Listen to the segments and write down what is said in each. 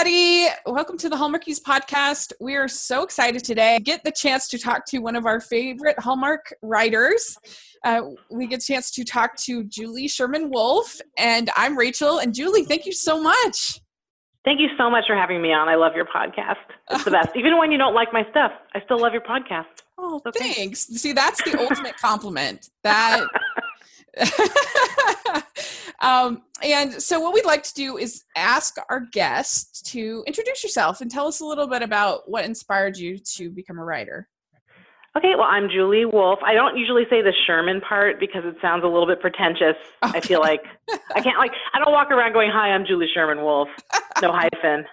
everybody. Welcome to the Hallmarkies podcast. We are so excited today to get the chance to talk to one of our favorite Hallmark writers. Uh, we get a chance to talk to Julie Sherman Wolfe, and I'm Rachel. And Julie, thank you so much. Thank you so much for having me on. I love your podcast. It's the best. Even when you don't like my stuff, I still love your podcast. Oh, okay. thanks. See, that's the ultimate compliment. That um, and so, what we'd like to do is ask our guest to introduce yourself and tell us a little bit about what inspired you to become a writer. Okay, well, I'm Julie Wolfe. I don't usually say the Sherman part because it sounds a little bit pretentious. Okay. I feel like I can't like I don't walk around going, "Hi, I'm Julie Sherman Wolfe." No hyphen.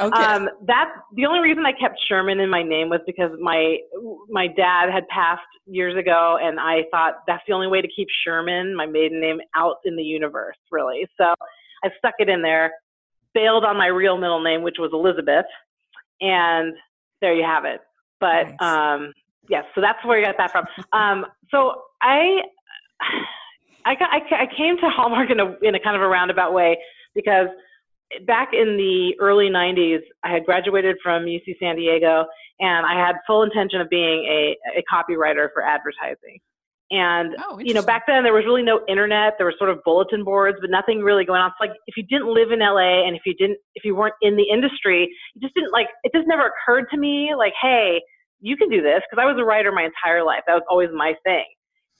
Okay. Um, that the only reason I kept Sherman in my name was because my my dad had passed years ago, and I thought that's the only way to keep Sherman, my maiden name, out in the universe, really. So I stuck it in there, bailed on my real middle name, which was Elizabeth, and there you have it. But nice. um, yes, so that's where you got that from. Um, so I. I, got, I, I came to Hallmark in a in a kind of a roundabout way because back in the early 90s, I had graduated from UC San Diego and I had full intention of being a, a copywriter for advertising. And, oh, you know, back then there was really no internet. There were sort of bulletin boards, but nothing really going on. It's like if you didn't live in LA and if you didn't, if you weren't in the industry, it just didn't like, it just never occurred to me like, hey, you can do this. Cause I was a writer my entire life. That was always my thing.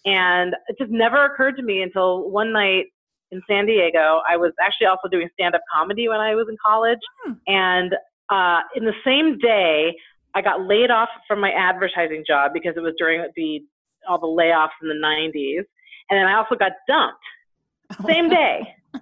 And it just never occurred to me until one night in San Diego. I was actually also doing stand up comedy when I was in college. Hmm. And uh, in the same day, I got laid off from my advertising job because it was during the all the layoffs in the 90s. And then I also got dumped. Same day.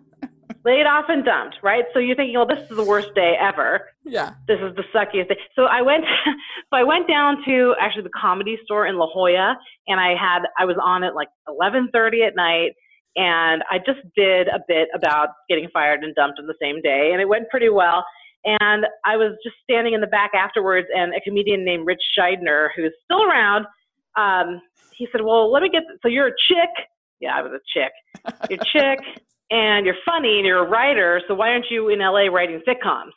laid off and dumped, right? So you're thinking, well, this is the worst day ever. Yeah. This is the suckiest day. So I went, so I went down to actually the comedy store in La Jolla, and I had, I was on at like 11:30 at night, and I just did a bit about getting fired and dumped in the same day, and it went pretty well. And I was just standing in the back afterwards, and a comedian named Ritch Shydner, who's still around, um, he said, "Well, let me get. So you're a chick? Yeah, I was a chick. You're a chick, and you're funny, and you're a writer. So why aren't you in LA writing sitcoms?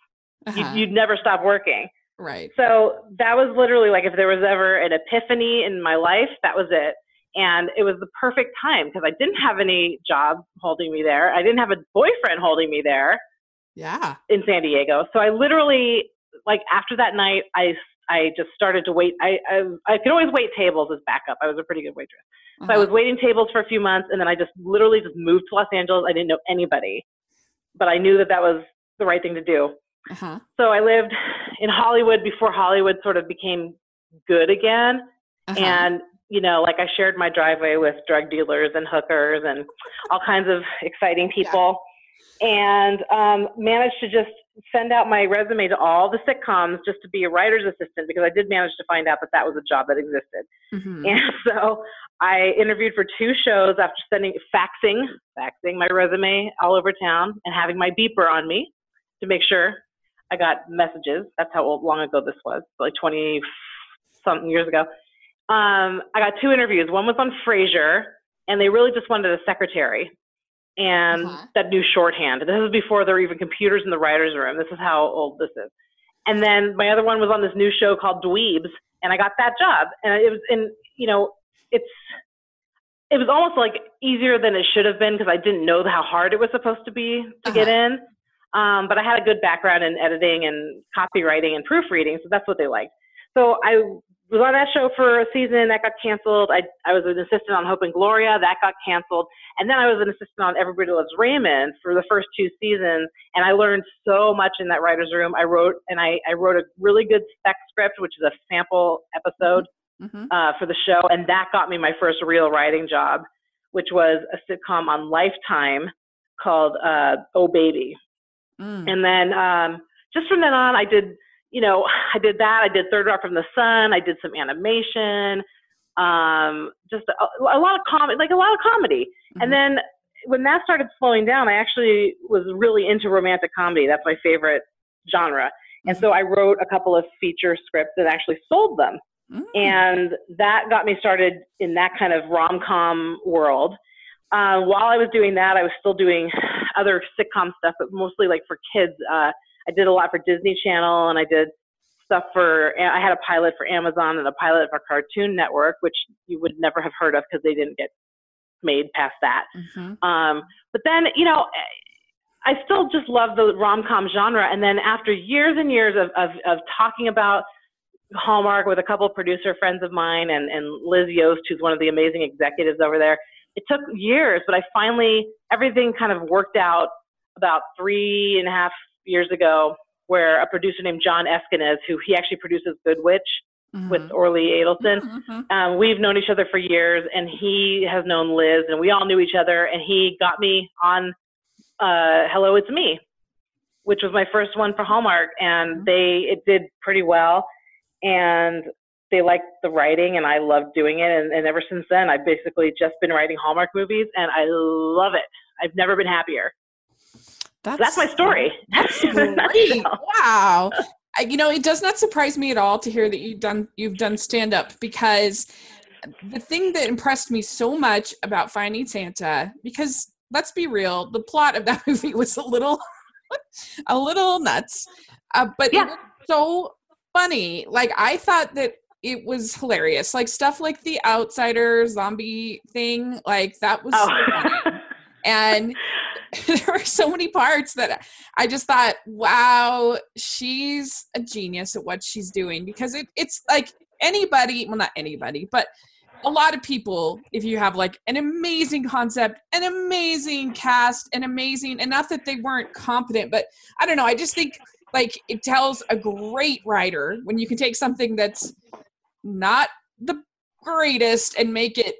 Uh-huh. You, would never stop working." Right. So that was literally like if there was ever an epiphany in my life, that was it. And it was the perfect time because I didn't have any job holding me there. I didn't have a boyfriend holding me there. Yeah. In San Diego. So I literally, like after that night, I I just started to wait. I I, I could always wait tables as backup. I was a pretty good waitress. So uh-huh. I was waiting tables for a few months, and then I just literally just moved to Los Angeles. I didn't know anybody, but I knew that that was the right thing to do. Uh-huh. So I lived in Hollywood before Hollywood sort of became good again. Uh-huh. And you know, like I shared my driveway with drug dealers and hookers and all kinds of exciting people, yeah. and um, managed to just send out my resume to all the sitcoms just to be a writer's assistant because I did manage to find out that that was a job that existed. Mm-hmm. And so I interviewed for two shows after sending faxing faxing my resume all over town and having my beeper on me to make sure I got messages. That's how old, long ago this was, like 20 something years ago. Um, I got two interviews. One was on Frasier, and they really just wanted a secretary and uh-huh. that new shorthand. This is before there were even computers in the writers' room. This is how old this is. And then my other one was on this new show called Dweebs, and I got that job. And it was in, you know, it's it was almost like easier than it should have been because I didn't know how hard it was supposed to be to uh-huh. get in. Um, but I had a good background in editing and copywriting and proofreading, so that's what they liked. So I was on that show for a season that got canceled. I, I was an assistant on Hope and Gloria that got canceled. And then I was an assistant on Everybody Loves Raymond for the first two seasons. And I learned so much in that writer's room. I wrote, and I, I wrote a really good spec script, which is a sample episode mm-hmm. uh, for the show. And that got me my first real writing job, which was a sitcom on Lifetime called uh, Oh Baby. Mm. And then um, just from then on, I did you know, I did that. I did Third Rock from the Sun. I did some animation, um, just a, a lot of comedy, like a lot of comedy. Mm-hmm. And then when that started slowing down, I actually was really into romantic comedy. That's my favorite genre. And so I wrote a couple of feature scripts and actually sold them. Mm. And that got me started in that kind of rom com world. Uh, while I was doing that, I was still doing other sitcom stuff, but mostly like for kids. Uh, I did a lot for Disney Channel, and I did stuff for. I had a pilot for Amazon and a pilot for Cartoon Network, which you would never have heard of because they didn't get made past that. Mm-hmm. Um, but then, you know, I still just love the rom com genre. And then after years and years of, of, of talking about Hallmark with a couple of producer friends of mine and, and Liz Yost, who's one of the amazing executives over there, it took years, but I finally, everything kind of worked out about three and a half years ago where a producer named John Eskenes, who he actually produces Good Witch, Mm-hmm. with Orly Adelson. Mm-hmm. Um, we've known each other for years, and he has known Liz, and we all knew each other. And he got me on uh, Hello, It's Me, which was my first one for Hallmark, and mm-hmm. they it did pretty well, and they liked the writing, and I loved doing it. And, and ever since then, I've basically just been writing Hallmark movies, and I love it. I've never been happier. That's, that's my story. That's great. wow. I, you know, it does not surprise me at all to hear that you've done you've done stand up because the thing that impressed me so much about Finding Santa because let's be real, the plot of that movie was a little a little nuts, uh, but yeah. it was so funny. Like I thought that it was hilarious. Like stuff like the outsider zombie thing, like that was oh. so and there were so many parts that I just thought, wow, she's a genius at what she's doing. Because it, it's like anybody, well, not anybody, but a lot of people, if you have like an amazing concept, an amazing cast, an amazing, not that they weren't competent, but I don't know, I just think like it tells a great writer when you can take something that's not the greatest and make it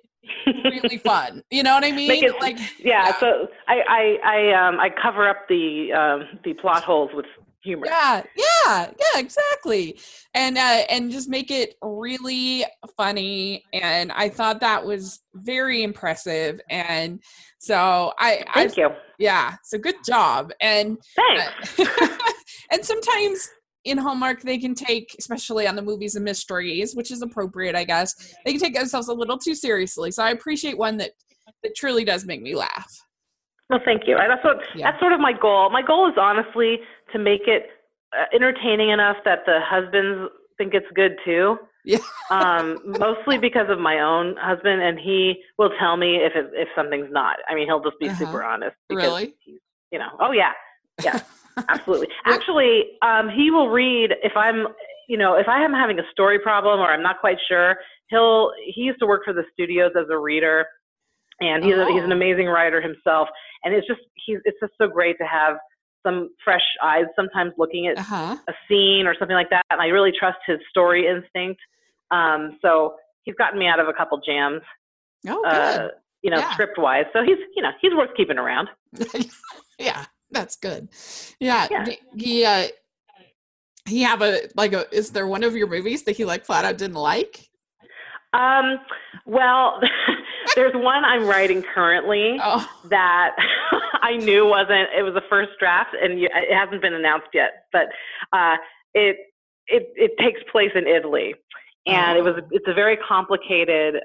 really fun. You know what I mean? It, like yeah, yeah, So I I I um I cover up the um the plot holes with humor. Yeah, yeah, yeah, exactly. And uh and just make it really funny. And I thought that was very impressive. And so I thank I, you. Yeah, so good job. And thanks. Uh, and sometimes in Hallmark, they can take, especially on the movies and mysteries, which is appropriate, I guess. They can take themselves a little too seriously. So I appreciate one that that truly does make me laugh. Well, thank you. That's what yeah. that's sort of my goal. My goal is honestly to make it uh, entertaining enough that the husbands think it's good too. Yeah. um, mostly because of my own husband, and he will tell me if it, if something's not. I mean, he'll just be uh-huh. super honest. Really? He's, you know. Oh yeah. Yeah. Absolutely. Actually, um, he will read if I'm, you know, if I am having a story problem or I'm not quite sure. He'll he used to work for the studios as a reader, and he's oh. a, he's an oh. amazing writer himself. And it's just he's it's just so great to have some fresh eyes sometimes looking at uh-huh. a scene or something like that. And I really trust his story instinct. Um, so he's gotten me out of a couple jams. Oh, uh, you know, yeah. script wise. So he's you know he's worth keeping around. yeah. That's good. Yeah. yeah. He uh he have a like a is there one of your movies that he like flat out didn't like? Um well there's one I'm writing currently oh. that I knew wasn't it was a first draft and it hasn't been announced yet but uh it it it takes place in Italy and oh. it was it's a very complicated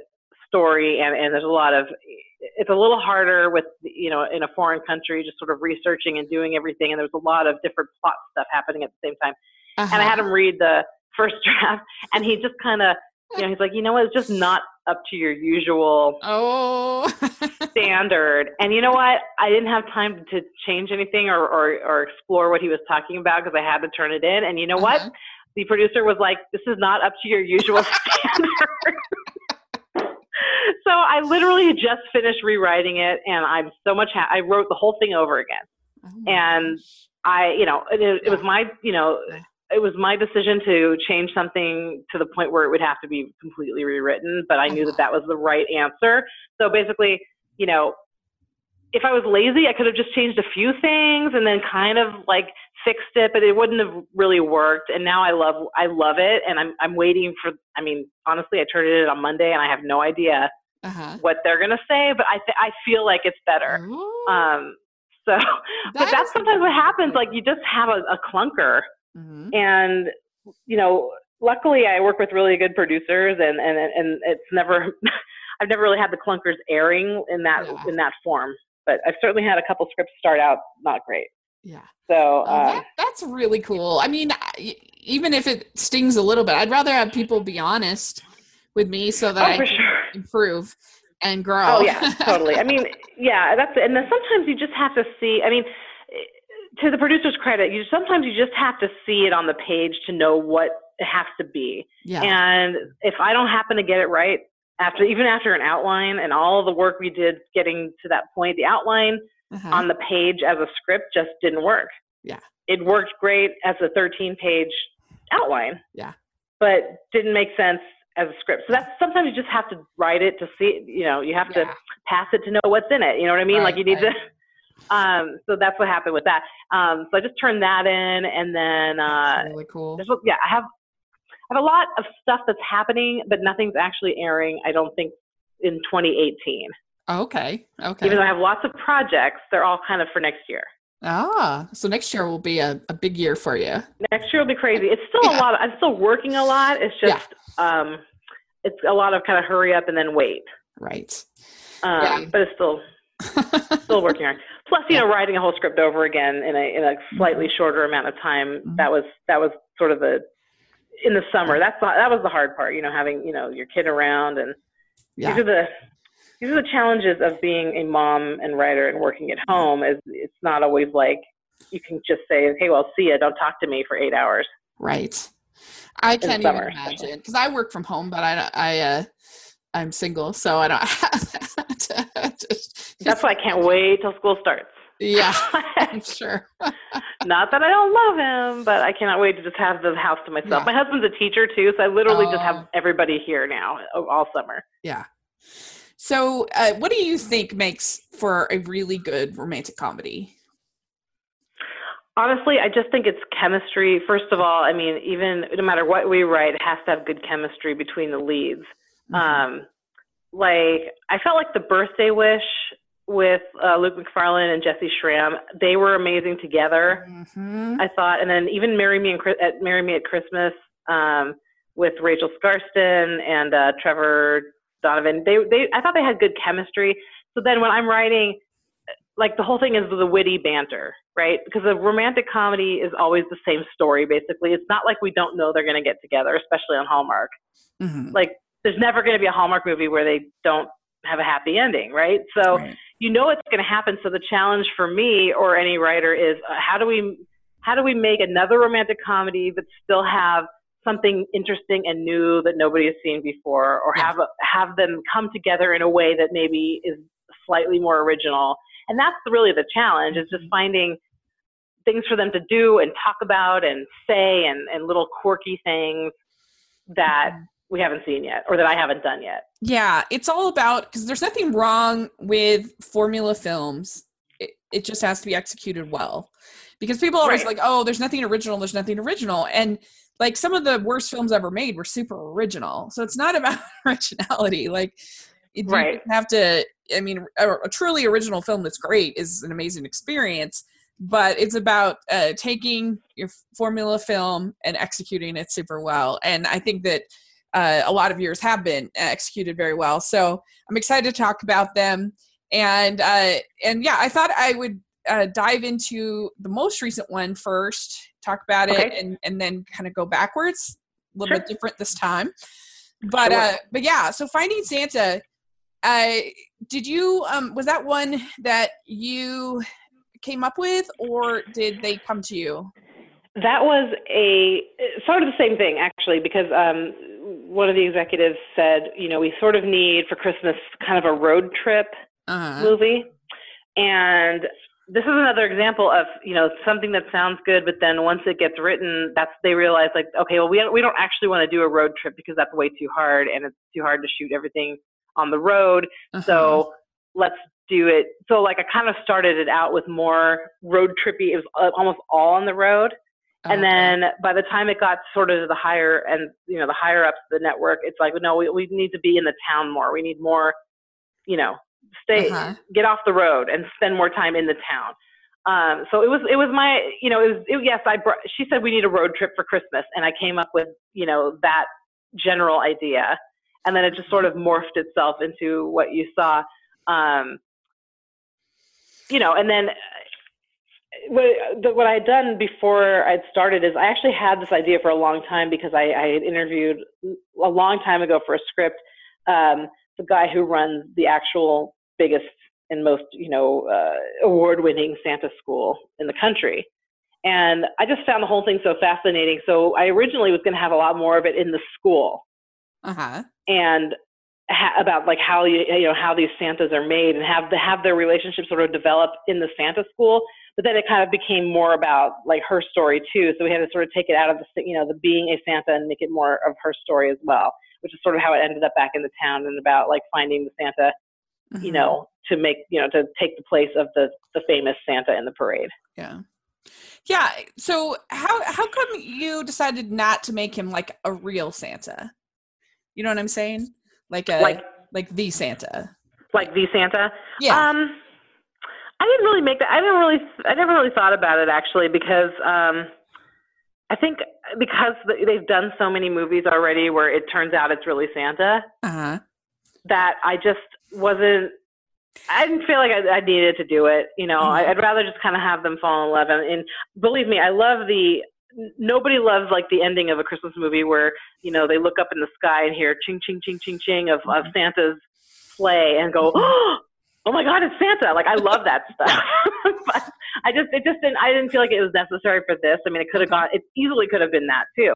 story and, and there's a lot of it's a little harder with you know in a foreign country just sort of researching and doing everything and there's a lot of different plot stuff happening at the same time. Uh-huh. and i had him read the first draft and he just kind of you know he's like you know what? It's just not up to your usual oh. standard. And you know what? I didn't have time to change anything or or, or explore what he was talking about because i had to turn it in. And you know uh-huh. what the producer was like this is not up to your usual standard so I literally just finished rewriting it, and I'm so much. Ha- I wrote the whole thing over again, oh and I, you know, it, it was my, you know, it was my decision to change something to the point where it would have to be completely rewritten. But I knew that uh-huh. that was the right answer. So basically, you know, if I was lazy, I could have just changed a few things and then kind of like fixed it, but it wouldn't have really worked. And now I love I love it, and I'm I'm waiting for. I mean, honestly, I turned it in on Monday, and I have no idea uh-huh. what they're gonna say, but I th- I feel like it's better. Ooh. Um, so, that but that's sometimes what happens. Like you just have a, a clunker, mm-hmm. and you know, luckily I work with really good producers, and and and it's never. I've never really had the clunkers airing in that yeah. in that form, but I've certainly had a couple scripts start out not great. Yeah. So Oh, uh, that, that's really cool. I mean, even if it stings a little bit, I'd rather have people be honest with me so that oh, I can sure. improve and grow. Oh yeah, totally. I mean, yeah, that's and then sometimes you just have to see. I mean, to the producer's credit, you sometimes you just have to see it on the page to know what it has to be. yeah. And if I don't happen to get it right after, even after an outline and all the work we did getting to that point, the outline Uh-huh. on the page as a script just didn't work. Yeah. It worked great as a 13 page outline. Yeah. But didn't make sense as a script. So that's sometimes you just have to write it to see, you know, you have to pass it to know what's in it. You know what I mean? like you need right. to. Um, so that's what happened with that. Um, so I just turned that in, and then uh, That's really cool. yeah, I have I have a lot of stuff that's happening, but nothing's actually airing. I don't think in 2018. Oh, okay. Okay. Even though I have lots of projects, they're all kind of for next year. ah, so next year will be a, a big year for you. Next year will be crazy. It's still Yeah. a lot. Of, I'm still working a lot. It's Yeah. just um, it's a lot of kind of hurry up and then wait. Right. Um, Yeah. But it's still still working hard. Plus, you know, writing a whole script over again in a in a slightly shorter amount of time. Mhm. That was that was sort of the in the summer. That's the, that was the hard part. You know, having you know your kid around and yeah. these are the these are the challenges of being a mom and writer and working at home. Is it's not always like you can just say, "Hey, well, see ya. Don't talk to me for eight hours. Right. I can't summer, even imagine because I work from home, but I I uh, I'm single, so I don't have that. That's why I can't wait till school starts. Yeah, I'm sure. Not that I don't love him, but I cannot wait to just have the house to myself. Yeah. My husband's a teacher too, so I literally just Oh. have everybody here now uh, all summer. Yeah. So, uh, what do you think makes for a really good romantic comedy? Honestly, I just think it's chemistry. First of all, I mean, even no matter what we write, it has to have good chemistry between the leads. Mm-hmm. Um, like I felt like the birthday wish with uh, Luke Macfarlane and Jessy Schram, they were amazing together. Mhm. I thought, and then even "Marry Me and at Marry Me at Christmas" um, with Rachel Skarsten and uh, Trevor Donovan. They, they, I thought they had good chemistry. So then when I'm writing, like the whole thing is the witty banter, right? Because a romantic comedy is always the same story, basically. It's not like we don't know they're going to get together, especially on Hallmark. Mhm. Like there's never going to be a Hallmark movie where they don't have a happy ending, right? So Right. You know it's going to happen. So the challenge for me or any writer is uh, how do we how do we make another romantic comedy but still have something interesting and new that nobody has seen before, or have a, have them come together in a way that maybe is slightly more original. And that's really the challenge is just finding things for them to do and talk about and say and, and little quirky things that Mhm. We haven't seen yet or that I haven't done yet. Yeah, it's all about because there's nothing wrong with formula films. It, it just has to be executed well. Because people always Right. like, "Oh, there's nothing original. There's nothing original," and like some of the worst films ever made were super original. So it's not about originality. Like, it, Right. you have to. I mean, a, a truly original film that's great is an amazing experience. But it's about uh, taking your formula film and executing it super well. And I think that uh, a lot of yours have been executed very well. So I'm excited to talk about them. And uh, and yeah, I thought I would uh, dive into the most recent one first, talk about it, and and then kind of go backwards. A little Sure. bit different this time, but Sure. uh, but yeah. So Finding Santa, uh, did you um was that one that you came up with, or did they come to you? That was a sort of the same thing actually, because um, one of the executives said, you know, we sort of need for Christmas kind of a road trip Uh, movie, and this is another example of you know something that sounds good, but then once it gets written, that's they realize like, okay, well we we don't actually want to do a road trip because that's way too hard, and it's too hard to shoot everything on the road. uh-huh. So let's do it. So like I kind of started it out with more road trippy. It was uh, almost all on the road. And Okay. then by the time it got sort of to the higher and you know the higher ups the network, it's like no, we we need to be in the town more. We need more, you know, stay Uh-huh. get off the road and spend more time in the town. Um, so it was it was my you know it was it, yes I brought, she said we need a road trip for Christmas and I came up with you know that general idea and then it just sort of morphed itself into what you saw. Um, you know, and then what, the, what I had done before I'd started is I actually had this idea for a long time because I, I had interviewed a long time ago for a script um, the guy who runs the actual biggest and most you know uh, award-winning Santa school in the country. And I just found the whole thing so fascinating. So I originally was going to have a lot more of it in the school, Uh-huh. and ha- about like how you you know how these Santas are made and have the have their relationship sort of develop in the Santa school. But then it kind of became more about like her story too. So we had to sort of take it out of the you know the being a Santa and make it more of her story as well, which is sort of how it ended up back in the town and about like finding the Santa you Mhm. know to make you know to take the place of the the famous Santa in the parade. Yeah. Yeah. So how how come you decided not to make him like a real Santa? You know what I'm saying? Like a like, like the Santa. like the Santa. Yeah. Um, I didn't really make that. I didn't really. I never really thought about it actually because um, I think because they've done so many movies already where it turns out it's really Santa uh-huh. that I just wasn't. I didn't feel like I, I needed to do it. You know, I, Mhm. I'd rather just kind of have them fall in love. And, and believe me, I love the. Nobody loves like the ending of a Christmas movie where you know they look up in the sky and hear ching ching ching ching ching of, of Mhm. Santa's sleigh and go, oh my God, it's Santa! Like I love that stuff. but I just it just didn't. I didn't feel like it was necessary for this. I mean, it could have gone. It easily could have been that too.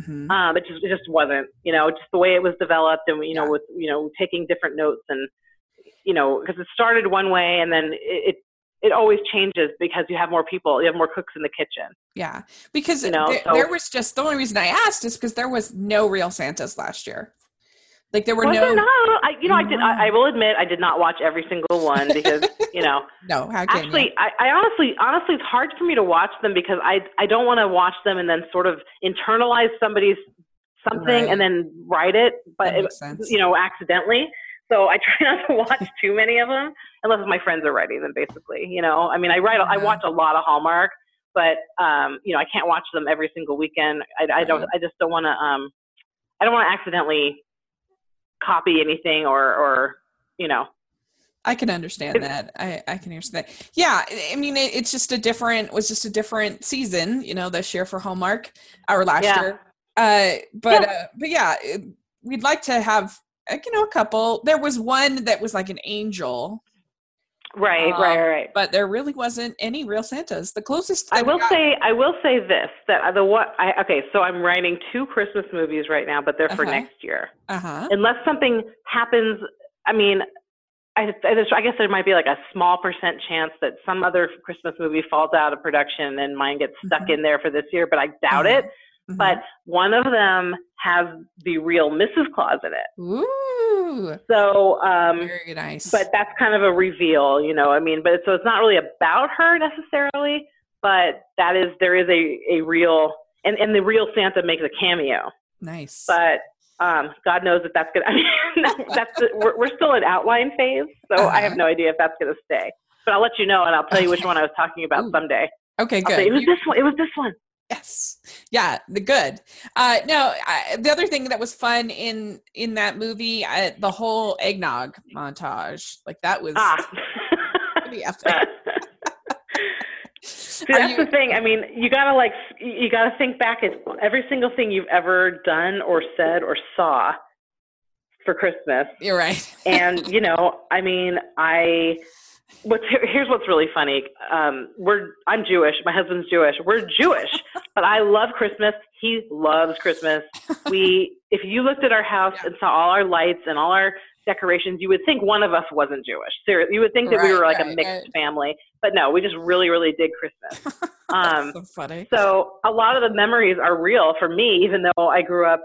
hmm Um, it just it just wasn't. You know, just the way it was developed, and you know, Yeah. with you know taking different notes and you know, because it started one way and then it, it it always changes because you have more people, you have more cooks in the kitchen. Yeah. Because You know, there, so- there was just the only reason I asked is because there was no real Santas last year. Like there were Was no there not? I, you know, I did. I, I will admit, I did not watch every single one because you know, no. How can actually, I, I honestly, honestly, it's hard for me to watch them because I I don't want to watch them and then sort of internalize somebody's something Right. and then write it, but it, you know, accidentally. So I try not to watch too many of them unless my friends are writing them. Basically, you know, I mean, I write, I watch a lot of Hallmark, but um, you know, I can't watch them every single weekend. I, I don't. I just don't want to, um, I don't want to accidentally copy anything or, or, you know, I can understand that. I, I can understand that. Yeah, I mean, it, it's just a different was just a different season, you know, this year for Hallmark or last Yeah. year. Uh, but uh, but yeah, it, we'd like to have uh, you know a couple. There was one that was like an angel, right, Um, right, right. but there really wasn't any real Santas. The closest I will got- say, I will say this that the what I okay. So I'm writing two Christmas movies right now, but they're for Uh-huh. next year. uh-huh. unless something happens i mean I, I guess there might be like a small percent chance that some other christmas movie falls out of production and mine gets stuck Mhm. in there for this year but i doubt Uh-huh. it Mhm. but one of them has the real mrs claus in it Ooh, so um very nice. but that's kind of a reveal you know i mean but so it's not really about her necessarily but that is there is a a real and and the real santa makes a cameo nice. but um, God knows if that's gonna. I mean, that's the, we're, we're still in outline phase, so I have Uh-huh. no idea if that's gonna stay. But I'll let you know, and I'll tell you which one I was talking about Ooh, someday. okay, I'll say, good. it was You- this one. It was this one. Yes. Yeah, the good. Uh no, I, the other thing that was fun in in that movie, I, the whole eggnog montage, like that was Ah. pretty epic. See, that's you- the thing. I mean, you gotta like, you gotta think back at every single thing you've ever done or said or saw for Christmas. You're right. and you know i mean i what's here's what's really funny um we're i'm jewish my husband's jewish we're jewish but i love christmas he loves christmas we if you looked at our house Yeah. and saw all our lights and all our decorations you would think one of us wasn't jewish Seriously, you would think that we were like a mixed right. family but no we just really really dig christmas um so funny. so a lot of the memories are real for me even though i grew up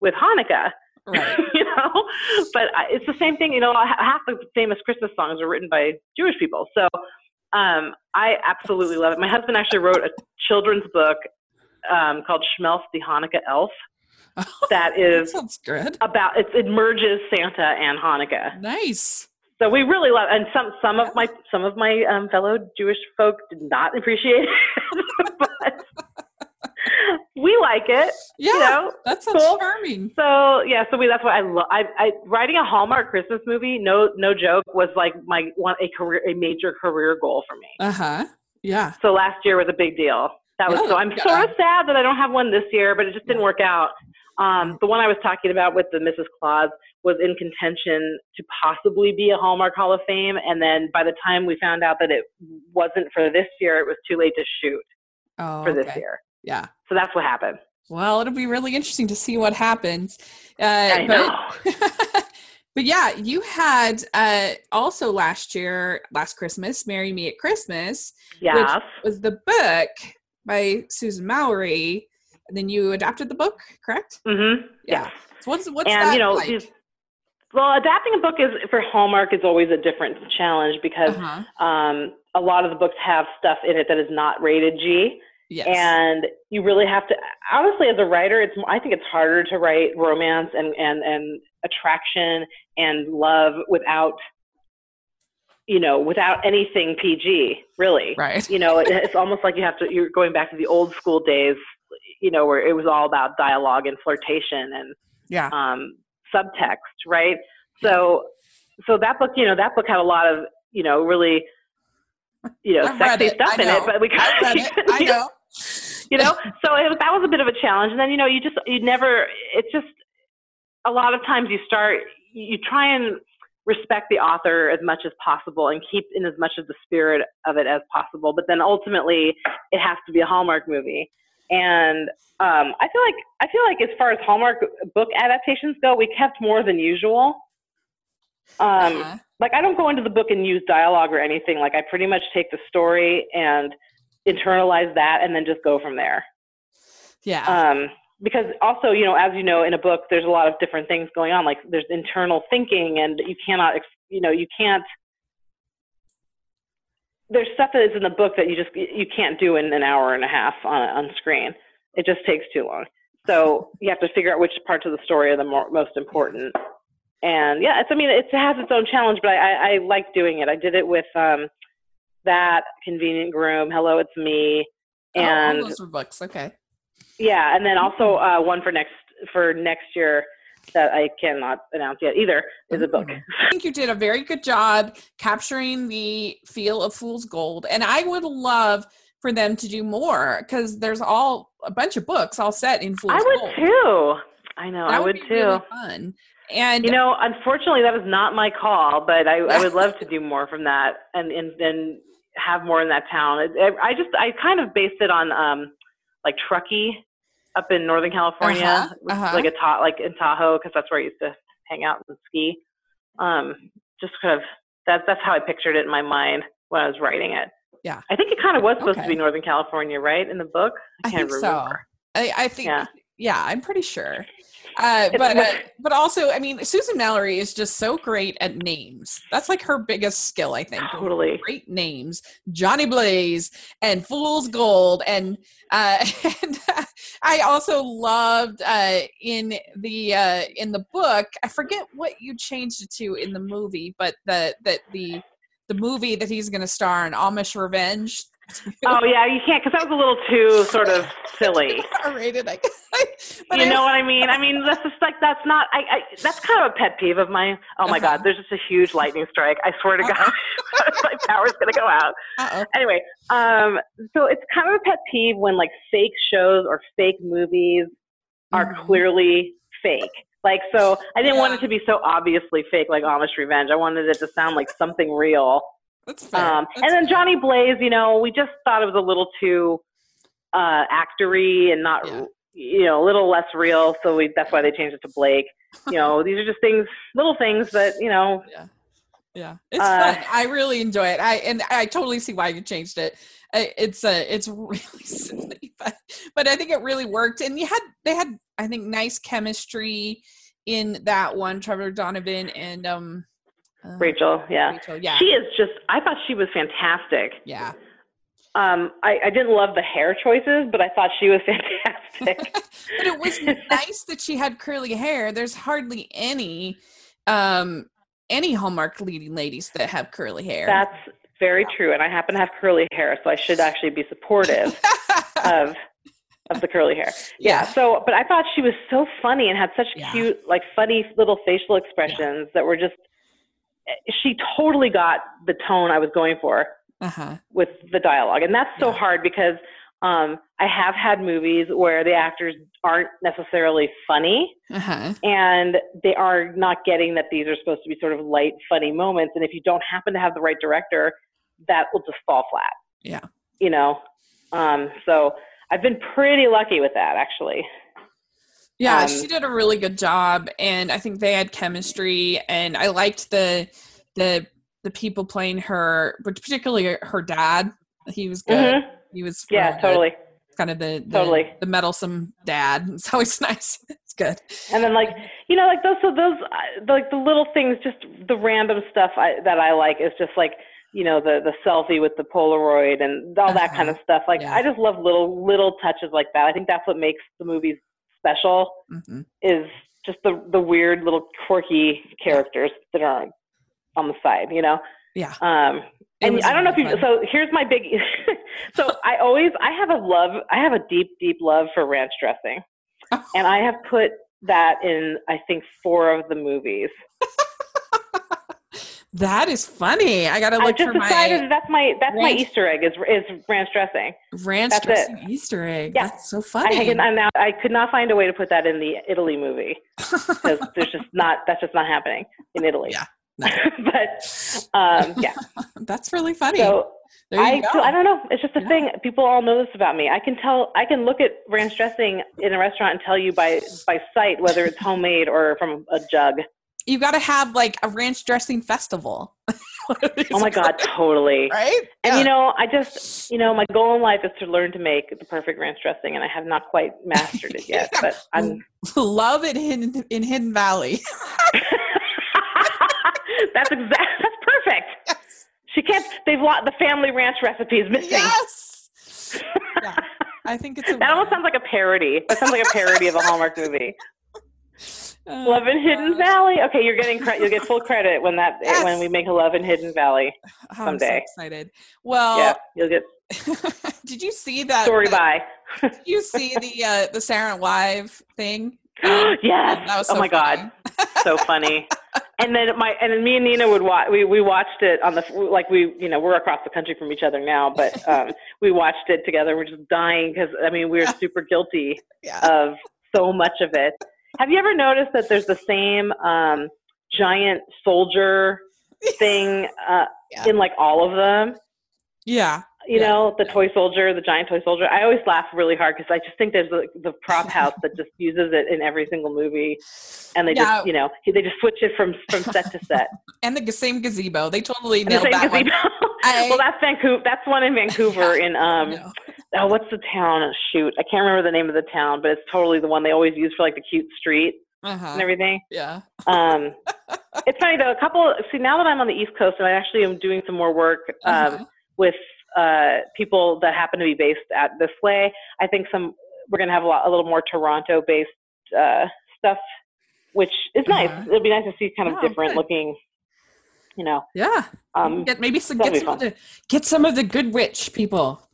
with hanukkah Right. you know but I- it's the same thing you know half the famous christmas songs are written by jewish people. So um, i absolutely love it. My husband actually wrote a children's book um, called schmelf the hanukkah elf. That that is sounds good. about it, it merges santa and hanukkah. Nice. so we really love and some some of my some of my um, fellow jewish folk did not appreciate it. But we like it Yeah, you know that sounds cool. charming. So yeah, so we that's why I love. I, I writing a Hallmark Christmas movie. No, no joke. Was like my one a career a major career goal for me. Uh huh. Yeah. So last year was a big deal. That was Yeah, so. I'm yeah. sort of sad that I don't have one this year, but it just didn't work out. Um, the one I was talking about with the Mrs. Claus was in contention to possibly be a Hallmark Hall of Fame, and then by the time we found out that it wasn't for this year, it was too late to shoot Oh, for this okay. year. Yeah. So that's what happened. Well, it'll be really interesting to see what happens. Uh, I but, but yeah, you had uh, also last year, last Christmas, "Marry Me at Christmas" Yes. was the book by Susan Mallery, and then you adapted the book, correct? Mm-hmm. Yeah. So what's what's and that you know, like? well, adapting a book is for Hallmark is always a different challenge because Uh-huh. um, a lot of the books have stuff in it that is not rated G. Yes. and you really have to honestly as a writer it's i think it's harder to write romance and and and attraction and love without you know without anything pg really right. you know it, it's almost like you have to you're going back to the old school days you know where it was all about dialogue and flirtation and Yeah. um subtext right so so that book you know that book had a lot of you know really you know I've sexy it. stuff in it but we read it. I know. you know so it was, that was a bit of a challenge and then you know you just you never it's just a lot of times you start you try and respect the author as much as possible and keep in as much of the spirit of it as possible but then ultimately it has to be a hallmark movie and um, i feel like i feel like as far as hallmark book adaptations go we kept more than usual um, Uh-huh. like I don't go into the book and use dialogue or anything. Like I pretty much take the story and internalize that and then just go from there. Yeah. Um, because also, you know, as you know, in a book, there's a lot of different things going on. Like there's internal thinking, and you cannot, you know, you can't. There's stuff that is in the book that you just you can't do in an hour and a half on on screen. It just takes too long. So you have to figure out which parts of the story are the more, most important. And yeah, it's I mean it has its own challenge, but I, I, I like doing it. I did it with um, that convenient groom. Hello, it's me. Oh, all And those were books. Okay. yeah, and then also uh, one for next for next year that I cannot announce yet either is a book. I think you did a very good job capturing the feel of Fool's Gold, and I would love for them to do more because there's all a bunch of books all set in Fool's Gold. I would Gold. too. I know, That I would be too. Really fun. And You know, unfortunately, that was not my call, but I, I would love to do more from that and and, and have more in that town. It- I just I kind of based it on um like Truckee up in Northern California, Uh-huh, which uh-huh. like a ta- like in Tahoe because that's where I used to hang out and ski. Um, just kind of that's that's how I pictured it in my mind when I was writing it. Yeah. I think it kind of was supposed to be Northern California, right, in the book? I can't think so. I, I think yeah. Yeah. I'm pretty sure. Uh, but uh, but also, I mean, Susan Mallery is just so great at names. That's like her biggest skill, I think. Totally. Great names, Johnny Blaze and Fool's Gold, and uh, and I also loved uh, in the uh, in the book. I forget what you changed it to in the movie, but the that the the movie that he's going to star in, Amish Revenge. Oh yeah, you can't because that was a little too sort of silly. rated, I guess. But you I- know what I mean? I mean, that's just like that's not. I, I that's kind of a pet peeve of mine. Oh my Uh-huh. God, there's just a huge lightning strike. I swear to God, my power's gonna go out. Uh-oh. Anyway, um, so it's kind of a pet peeve when like fake shows or fake movies are Mhm. clearly fake. Like, so I didn't want it to be so obviously fake, like Amish Revenge. I wanted it to sound like something real. That's fair. Um, That's and then. Johnny Blaze, you know, we just thought it was a little too uh, actory and not, Yeah. you know, a little less real. So we that's why they changed it to Blake. You know, these are just things, little things that you know. Yeah, Yeah. it's Uh, fun. I really enjoy it. I and I totally see why you changed it. It's uh, it's really silly, but but I think it really worked. And you had they had I think nice chemistry in that one. Trevor Donovan and um, uh, Rachel, yeah, Rachel, yeah, she is just. I thought she was fantastic. yeah. Um, I, I didn't love the hair choices, but I thought she was fantastic. but it was nice that she had curly hair. There's hardly any um any Hallmark leading ladies that have curly hair. That's very true, and I happen to have curly hair, so I should actually be supportive of of the curly hair. Yeah. So, but I thought she was so funny and had such Yeah. cute, like funny little facial expressions that were just. She totally got the tone I was going for uh-huh. with the dialogue, and that's so Yeah. hard because um, I have had movies where the actors aren't necessarily funny, Uh-huh. and they are not getting that these are supposed to be sort of light, funny moments. And if you don't happen to have the right director, that will just fall flat. Yeah. You know, um, so I've been pretty lucky with that actually. Yeah, Um, she did a really good job, and I think they had chemistry. And I liked the the the people playing her, but particularly her dad. He was good. Mhm. He was Yeah, good. totally. kind of the, the Totally. the meddlesome dad. It's always nice. It's good. And then like you know like those so those uh, like the little things, just the random stuff I, that I like is just like you know the the selfie with the Polaroid and all that kind of stuff. Like Yeah. I just love little little touches like that. I think that's what makes the movies special. hmm is just the the weird little quirky characters that are on the side, you know. Yeah. Um, and I don't know if you. really So here's my big. so I always I have a love. I have a deep deep love for ranch dressing, and I have put that in I think four of the movies. That is funny. I gotta look I just for decided my that's my that's my Easter egg is is ranch dressing. ranch that's it. dressing Easter egg. Yeah. That's so funny. can, I'm now, I could not find a way to put that in the Italy movie because there's just not that's just not happening in Italy. Yeah, no. but um, yeah. That's really funny. So there you I, go. I don't know. It's just a Yeah. thing. People all know this about me. I can tell. I can look at ranch dressing in a restaurant and tell you by by sight whether it's homemade or from a jug. You got to have like a ranch dressing festival. Oh my god, totally. Right? And Yeah. you know, I just you know, my goal in life is to learn to make the perfect ranch dressing, and I have not quite mastered it yet. Yeah. But I'm. love it in in Hidden Valley. that's exact. That's perfect. yes. She can't. They've lost the family ranch recipe is missing. Yes. Yeah. I think it's a That almost sounds like a parody. That sounds like a parody of a Hallmark movie. Oh, Love in Hidden gosh. Valley. Okay, you're getting cre- you'll get full credit when that Yes. when we make a Love in Hidden Valley. Oh, I'm so someday. excited. Well, yeah, you'll get did you see that? story by. Did you see the uh, the Sarah Live thing? Um, yes. that was oh so my funny. god, so funny. And then my and then me and Nina would watch. We we watched it on the like we you know we're across the country from each other now, but um, we watched it together. We're just dying because I mean we were super guilty Yeah. of so much of it. Have you ever noticed that there's the same um, giant soldier thing uh, Yeah. in like all of them? yeah. You Yeah. know, the toy soldier, the giant toy soldier. I always laugh really hard because I just think there's the, the prop house that just uses it in every single movie, and they Yeah. just, you know, they just switch it from from set to set. And the same gazebo. They totally And the same that one. gazebo. I- well, that's Vancouver. That's one in Vancouver. In um, No. Oh, what's the town? Shoot, I can't remember the name of the town, but it's totally the one they always use for like the cute street Uh-huh. and everything. Yeah. Um, it's funny though. A couple. See, now that I'm on the East Coast, and I actually am doing some more work um, Uh-huh. with uh, people that happen to be based at this way. I think some we're going to have a, lot, a little more Toronto-based uh, stuff, which is nice. Uh-huh. It'll be nice to see kind of Oh, different good. looking, you know. Yeah. Um, get maybe some get some of the get some of the good rich people.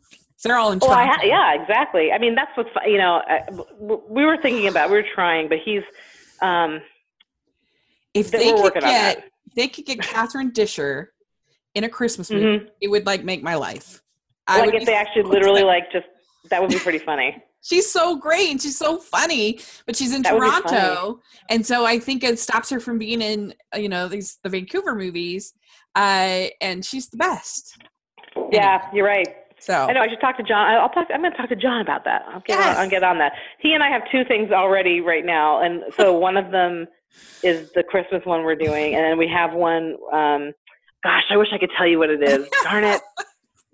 They're all in well, I Toronto. ha- yeah, exactly. I mean, that's what's you know. W- we were thinking about. We were trying, but he's. Um, If they could get that. if they could get Catherine Disher in a Christmas movie, mhm. it would like make my life. I Like would if they actually literally like just that would be pretty funny. she's so great and she's so funny, but she's in That Toronto, and so I think it stops her from being in uh, you know these the Vancouver movies. Uh, and she's the best. Yeah, you're right. So I know. I should talk to John. I'll talk. I'm going to talk to John about that. I'll get Yes. on, I'll get on that. He and I have two things already right now, and so one of them is the Christmas one we're doing, and then we have one. Um, gosh, I wish I could tell you what it is. Darn it!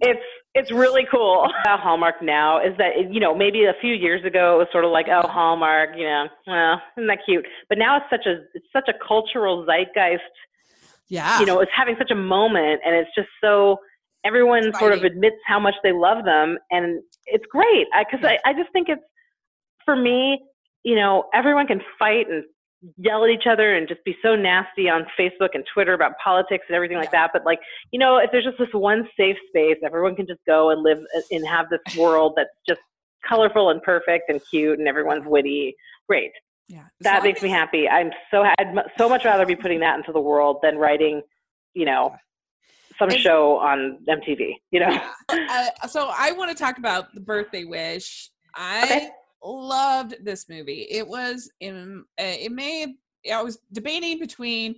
It's it's really cool. About Hallmark now is that it, you know maybe a few years ago it was sort of like oh Hallmark, you know, well isn't that cute? But now it's such a it's such a cultural zeitgeist yeah, you know, it's having such a moment and it's just so everyone sort of admits how much they love them and it's great because I, I just think it's for me, you know, everyone can fight and yell at each other and just be so nasty on Facebook and Twitter about politics and everything like that. But like, you know, if there's just this one safe space, everyone can just go and live and have this world that's just colorful and perfect and cute and everyone's witty. Great yeah. As that makes me happy. I'm so I'd so much rather be putting that into the world than writing, you know, some show on MTV, you know. Uh, so I want to talk about the birthday wish. I Okay. loved this movie. It was in uh, it may I was debating between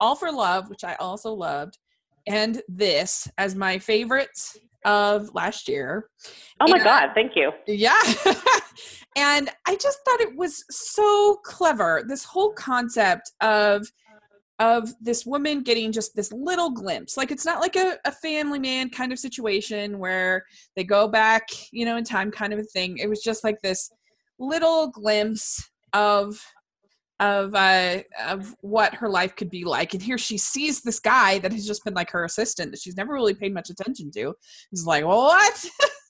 All for Love, which I also loved, and this as my favorites of last year. Oh my Yeah. God, thank you. Yeah. and I just thought it was so clever. This whole concept of of this woman getting just this little glimpse. Like it's not like a, a family man kind of situation where they go back, you know, in time kind of a thing. It was just like this little glimpse of of uh of what her life could be like and here she sees this guy that has just been like her assistant that she's never really paid much attention to It's like what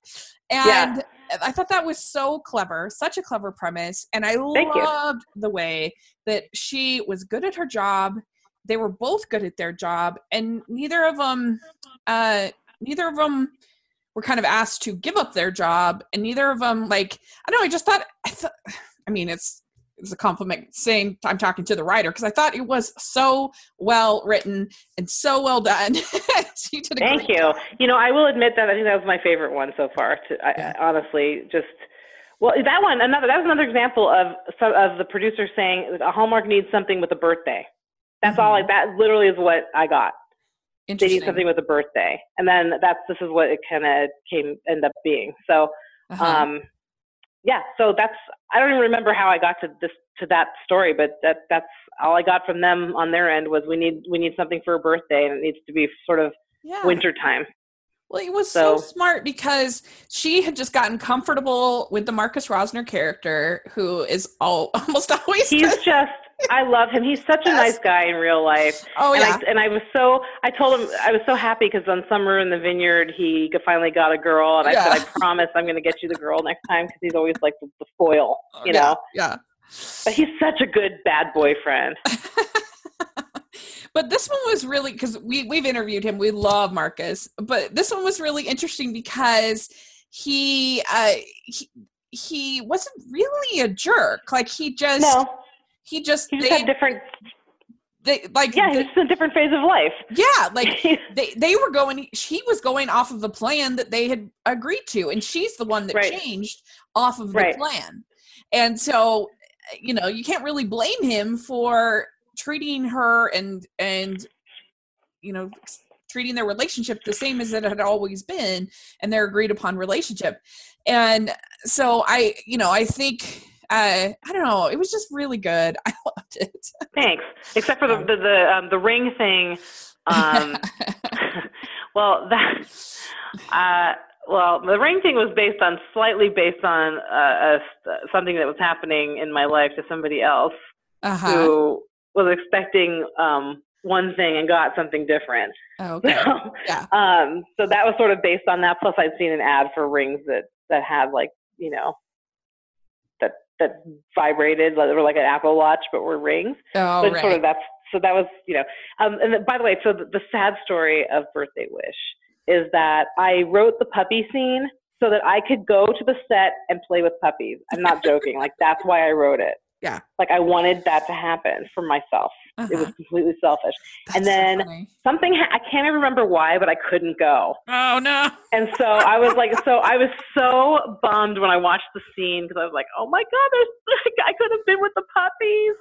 and Yeah. i thought that was so clever such a clever premise and i Thank you. loved the way that she was good at her job they were both good at their job and neither of them uh neither of them were kind of asked to give up their job and neither of them like i don't know i just thought i thought i mean it's it's a compliment saying i'm talking to the writer because i thought it was so well written and so well done she did Thank you. job. You know, I will admit that I think that was my favorite one so far. To I, Yeah. I honestly, just well, that one another that was another example of of the producer saying a Hallmark needs something with a birthday. That's all. I, that literally is what I got. They need something with a birthday, and then that's this is what it kind of came end up being. So, Uh-huh. um, yeah. So that's I don't even remember how I got to this to that story, but that that's all I got from them on their end was we need we need something for a birthday, and it needs to be sort of yeah. winter time. Well, it was so, So- smart because she had just gotten comfortable with the Marcus Rosner character, who is all almost always. He's just, I love him. He's such a nice guy in real life. oh and yeah, I and I was so, I told him I was so happy because on Summer in the Vineyard he finally got a girl, and I Yeah. said I promise I'm going to get you the girl next time because he's always like the, the foil, you yeah, know. yeah. But he's such a good bad boyfriend. but this one was really because we we've interviewed him. We love Marcus, but this one was really interesting because he uh he, he wasn't really a jerk. Like he just No, he just he just they, had different. they like Yeah, just in a different phase of life. yeah like they they were going she was going off of the plan that they had agreed to and she's the one that Right. changed off of the plan and so you know you can't really blame him for treating her and and you know treating their relationship the same as it had always been and their agreed upon relationship and so i you know i think uh i don't know it was just really good i loved it Thanks. Except for the the the, um, the ring thing. Um, well, that. Uh, well, the ring thing was based on slightly based on uh, a, something that was happening in my life to somebody else uh-huh who was expecting um, one thing and got something different. okay So, Yeah. um, so that was sort of based on that. Plus, I'd seen an ad for rings that that had like you know that that vibrated, like they were like an Apple Watch, but were rings. oh but right sort of that's so that was you know. Um, and then, by the way, so the, the sad story of Birthday Wish is that I wrote the puppy scene so that I could go to the set and play with puppies. I'm not joking. like that's why I wrote it. Yeah. Like I wanted that to happen for myself. It was Uh-huh. completely selfish. and That's so then- funny. Something ha- I can't even remember why, but I couldn't go. oh no And so I was like, so I was so bummed when I watched the scene because I was like, oh my god, there's I could have been with the puppies.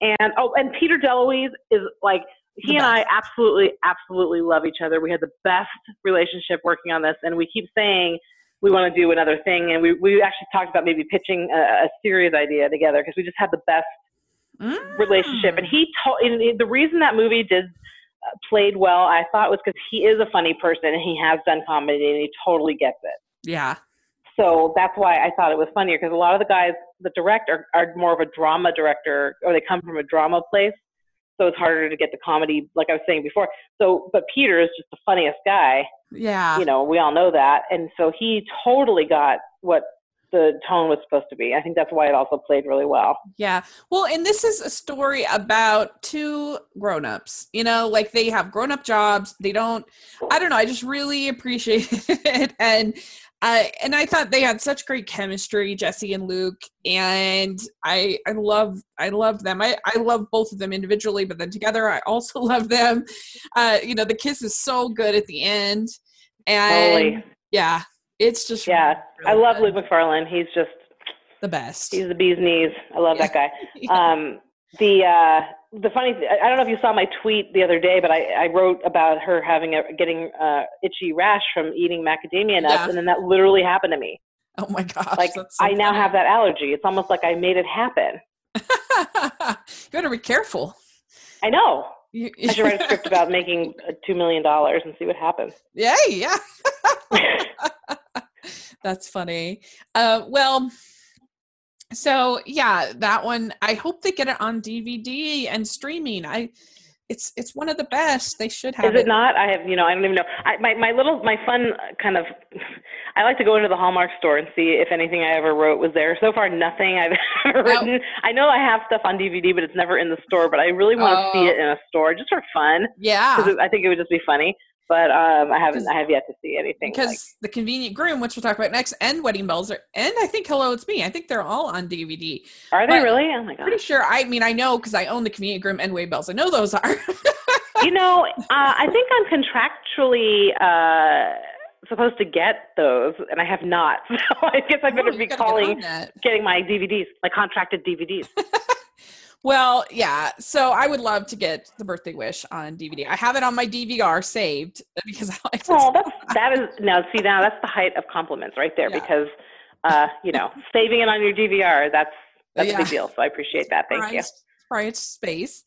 And oh, and Peter DeLuise is like he and I absolutely, absolutely love each other. We had the best relationship working on this, and we keep saying we want to do another thing. And we we actually talked about maybe pitching a, a series idea together because we just had the best relationship. And Mm. he told the- the reason that movie did uh, played well, I thought was because he is a funny person and he has done comedy and he totally gets it. yeah So that's why I thought it was funnier because a lot of the guys that direct are, are more of a drama director or they come from a drama place. So it's harder to get the comedy, like I was saying before. So, but Peter is just the funniest guy. yeah You know, we all know that. And so he totally got what the tone was supposed to be. I think that's why it also played really well. Yeah. Well, and this is a story about two grown-ups. You know, like they have grown-up jobs. They don't I don't know, I just really appreciate it. And Uh, and I thought they had such great chemistry, Jessy and Luke, and I I love I love them. I I love both of them individually, but then together I also love them. Uh, you know, the kiss is so good at the end, and Totally. yeah, it's just Yeah, really I love good. Luke Macfarlane. He's just the best. he's the bee's knees. I love that guy. Yeah. Um, the uh, the funny, th- I don't know if you saw my tweet the other day, but I, I wrote about her having a getting uh, itchy rash from eating macadamia nuts, Yeah. and then that literally happened to me. oh my gosh, Like so I now have that allergy. It's almost like I made it happen. you better be careful. I know. You, I should write a script about making uh, two million dollars and see what happens. Yay, yeah. That's funny. Uh, well, so yeah, that one. I hope they get it on DVD and streaming. I, it's it's one of the best. They should have Is it not? I have, you know, I don't even know. I, my my little my fun uh, kind of. I like to go into the Hallmark store and see if anything I ever wrote was there. So far, nothing I've ever Oh. written. I know I have stuff on DVD, but it's never in the store. But I really want to see Oh. it in a store just for fun Yeah, because I think it would just be funny. But um, I haven't. I have yet to see anything. because like, the convenient groom, which we'll talk about next, and wedding bells are, and I think Hello It's Me. I think they're all on DVD. are they really? Oh my god! Pretty sure. I mean, I know because I own the convenient groom and wedding bells. I know those are. you know, uh, I think I'm contractually uh, supposed to get those, and I have not. So I guess I better Oh, you be get calling. getting my DVDs, my contracted DVDs. Well, yeah. So I would love to get the birthday wish on DVD. I have it on my DVR saved because I like. Oh, that's that is now. See now, that's the height of compliments right there Yeah. because, uh, you know, saving it on your DVR that's that's a big deal. So I appreciate that. Thank you. Price space.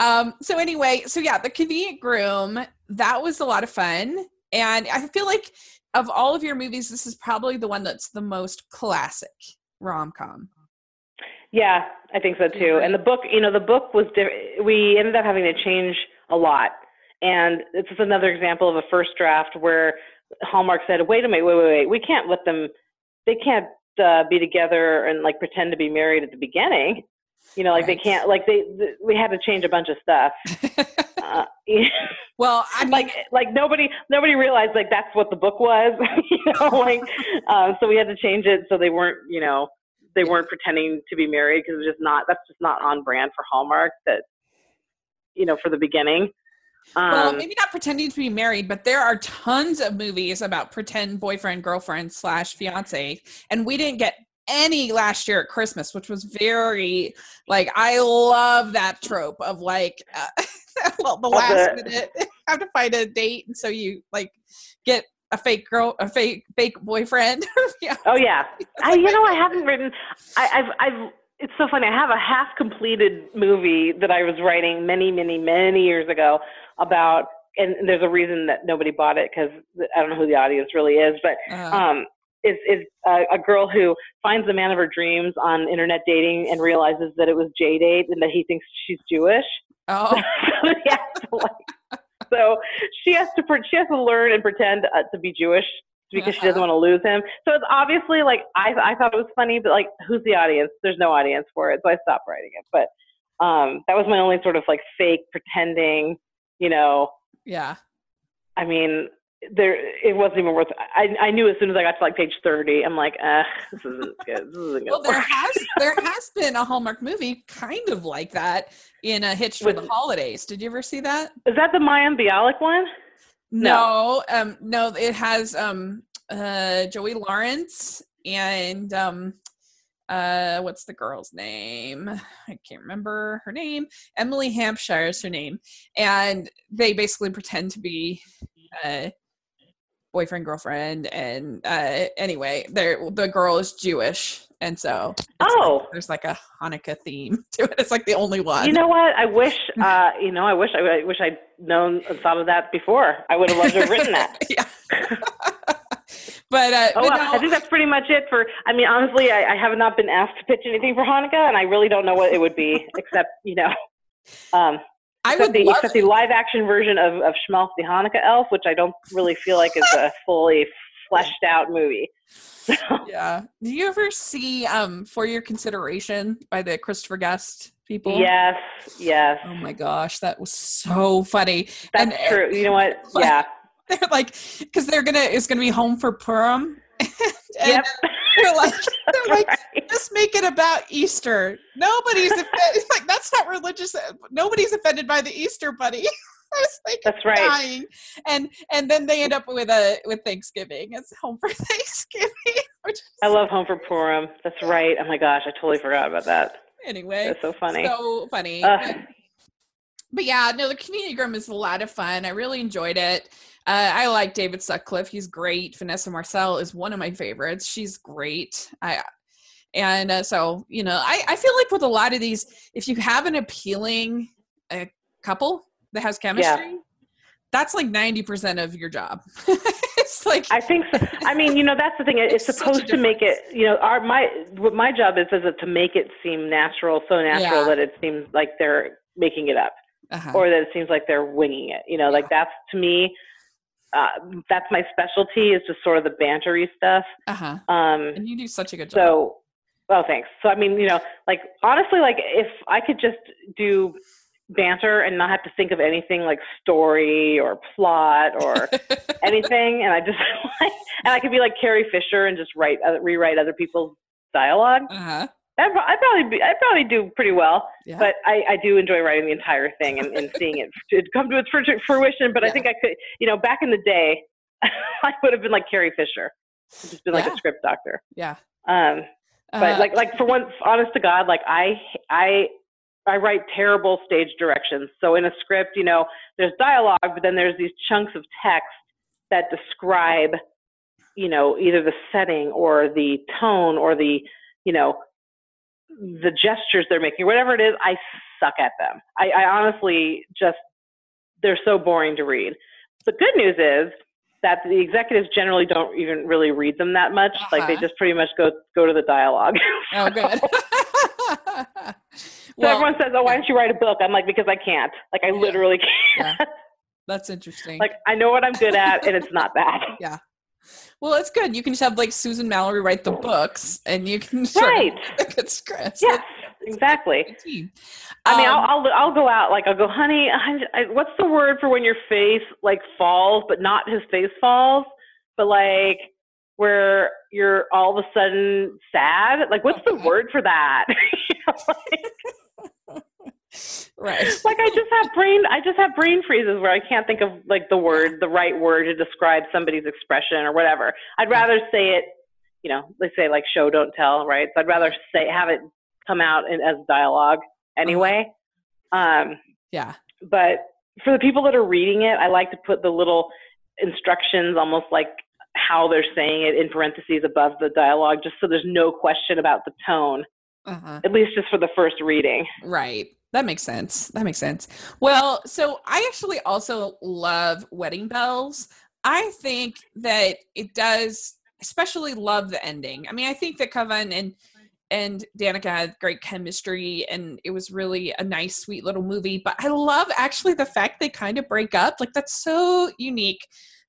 Um, so anyway, so yeah, the convenient groom, that was a lot of fun. And I feel like of all of your movies, this is probably the one that's the most classic rom com. Yeah, I think so too. And the book, you know, the book was di- we ended up having to change a lot, and it's just another example of a first draft where Hallmark said, "Wait a minute, wait, wait, wait, we can't let them, they can't uh, be together and like pretend to be married at the beginning." You know, like Right. they can't, like they, th- we had to change a bunch of stuff. Uh, well, I mean, like like nobody nobody realized like that's what the book was you know like um so we had to change it so they weren't you know they weren't pretending to be married because it's just not that's just not on brand for hallmark that you know for the beginning. Um well, maybe not pretending to be married, but there are tons of movies about pretend boyfriend, girlfriend, slash fiance, and we didn't get any last year at Christmas, which was very like I love that trope of like uh, well, the last minute have to find a date, and so you like get a fake girl, a fake fake boyfriend. yeah, oh yeah. I you know i haven't written i i've i've it's so funny. I have a half completed movie that i was writing many many many years ago about and there's a reason that nobody bought it because i don't know who the audience really is but Uh, um, is is a, a girl who finds the man of her dreams on internet dating and realizes that it was J date and that he thinks she's Jewish. oh, so, has to, like, so she has to she has to learn and pretend uh, to be Jewish because she doesn't Uh-huh. want to lose him. So it's obviously like I I thought it was funny, but like who's the audience? There's no audience for it, so I stopped writing it. But um, that was my only sort of like fake pretending, you know, yeah. I mean, there it wasn't even worth. I I knew as soon as I got to like page thirty, I'm like, uh, this isn't good. This isn't Well, there has there has been a Hallmark movie kind of like that in a Hitched for With- the Holidays. Did you ever see that? Is that the Mayim Bialik one? No, um, no, it has um uh Joey Lawrence and um uh what's the girl's name? I can't remember her name. Emily Hampshire is her name. And they basically pretend to be uh boyfriend, girlfriend, and uh anyway, they're the girl is Jewish. And so it's like- Oh. there's like a Hanukkah theme to it. It's like the only one. You know what? I wish. Uh, you know, I wish. I, I wish I'd known and thought of that before. I would have loved to have written that. yeah. but uh Oh, but no, I think that's pretty much it for. I mean, honestly, I, I have not been asked to pitch anything for Hanukkah, and I really don't know what it would be, except you know, um, I would the except the live action version of of Schmelf the Hanukkah Elf, which I don't really feel like is a fully fleshed out movie. So, Yeah. Do you ever see um For Your Consideration by the Christopher Guest people? yes, yes, Oh my gosh, that was so funny. that's and- true. You know what? Yeah, They're like because they're gonna it's gonna be home for Purim and Yep. they're like, they're like, Right. just make it about Easter. Nobody's offended. like that's not religious. Uh, nobody's offended by the Easter bunny. I was like That's right. dying, and and then they end up with a with Thanksgiving. It's home for Thanksgiving. Which is, I love Home for Purim. That's right. Oh my gosh, I totally forgot about that. anyway, That's so funny. so funny. But, but yeah, no, the convenient groom is a lot of fun. I really enjoyed it. Uh, I like David Sutcliffe. He's great. Vanessa Marcil is one of my favorites. She's great. I and uh, so you know, I I feel like with a lot of these, if you have an appealing uh, couple that has chemistry, that's like ninety percent of your job. it's like I think so. I mean, you know, that's the thing. It's It's supposed to make it, you know, our my what my job is is to make it seem natural, so natural Yeah. that it seems like they're making it up, uh-huh. or that it seems like they're winging it. You know, like that's to me, uh, that's my specialty is just sort of the bantery stuff. uh-huh. Um, And you do such a good job. so, oh, thanks. So, I mean, you know, like honestly, like if I could just do banter and not have to think of anything like story or plot or anything, and I just like, and I could be like Carrie Fisher and just write, uh, rewrite other people's dialogue. uh-huh. I'd, I'd probably be, I'd probably do pretty well. Yeah. But I, I do enjoy writing the entire thing and, and seeing it to come to its fruition. But I think I could, you know, back in the day, I would have been like Carrie Fisher, just been like Yeah. a script doctor. yeah. Um, but Uh, like like for once, honest to god like i i i write terrible stage directions so in a script you know there's dialogue but then there's these chunks of text that describe you know either the setting or the tone or the you know the gestures they're making whatever it is i suck at them i, I honestly just they're so boring to read the good news is that the executives generally don't even really read them that much. Like they Uh-huh. just pretty much go go to the dialogue. oh, good. So well, everyone says, "Oh, why don't you write a book?" I'm like, "Because I can't. Like, I Yeah. literally can't. Yeah. that's interesting. like, I know what I'm good at, and it's not that." Well, it's good. You can just have like Susan Mallery write the books, and you can Right. good scripts. Yes, exactly. That's good. I mean, Um, I'll, I'll I'll go out like I'll go, honey. I, I, what's the word for when your face like falls, but not his face falls, but like where you're all of a sudden sad? Like, what's the word for that? You know, like, right. like I just have brain I just have brain freezes where I can't think of like the word the right word to describe somebody's expression or whatever. I'd rather say it, you know, they say like show don't tell, right? So I'd rather say have it come out in, as dialogue anyway. Um, Yeah. but for the people that are reading it, I like to put the little instructions almost like how they're saying it in parentheses above the dialogue just so there's no question about the tone Uh-huh. at least just for the first reading. Right. That makes sense. That makes sense. Well, so I actually also love Wedding Bells. I think that it does especially love the ending. I mean, I think that Kavan and and Danica had great chemistry and it was really a nice sweet little movie, but I love actually the fact they kind of break up. Like that's so unique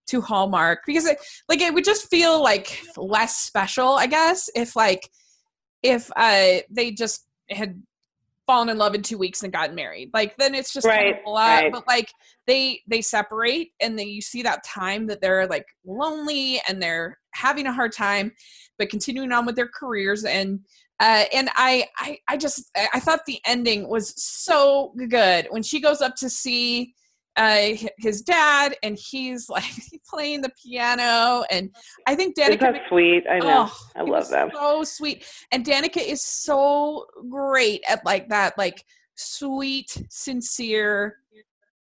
to Hallmark because it like it would just feel like less special, I guess, if like if uh they just had fallen in love in two weeks and gotten married. Like then it's just kind of a lot right. but like they they separate and then you see that time that they're like lonely and they're having a hard time but continuing on with their careers. And uh, and I, I i just i thought the ending was so good. When she goes up to see uh his dad and he's like playing the piano and i think danica that sweet? I know. Oh, I love them. So sweet. And Danica is so great at like that, like sweet, sincere,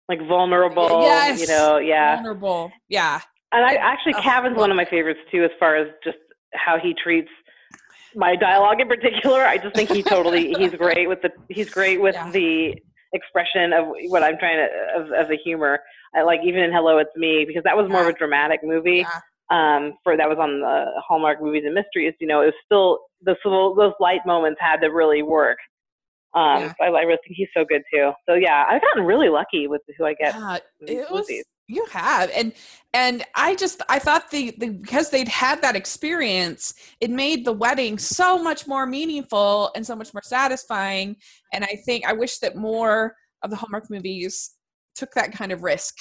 like vulnerable. Yes. You know, yeah. vulnerable. Yeah. And I actually, Oh, Kavan's one of my favorites too, as far as just how he treats my dialogue in particular. I just think he totally he's great with the he's great with Yeah. the expression of what I'm trying to of, of the humor. I like even in Hello It's Me because that was more of a dramatic movie. Yeah. Um, for that was on the Hallmark Movies and Mysteries. You know, it was still those those light moments had to really work. Um, Yeah. so I, I really think he's so good too. So yeah, I've gotten really lucky with who I get. Yeah, in it was movies. You have and and i just i thought the, the because they'd had that experience it made the wedding so much more meaningful and so much more satisfying and i think i wish that more of the hallmark movies took that kind of risk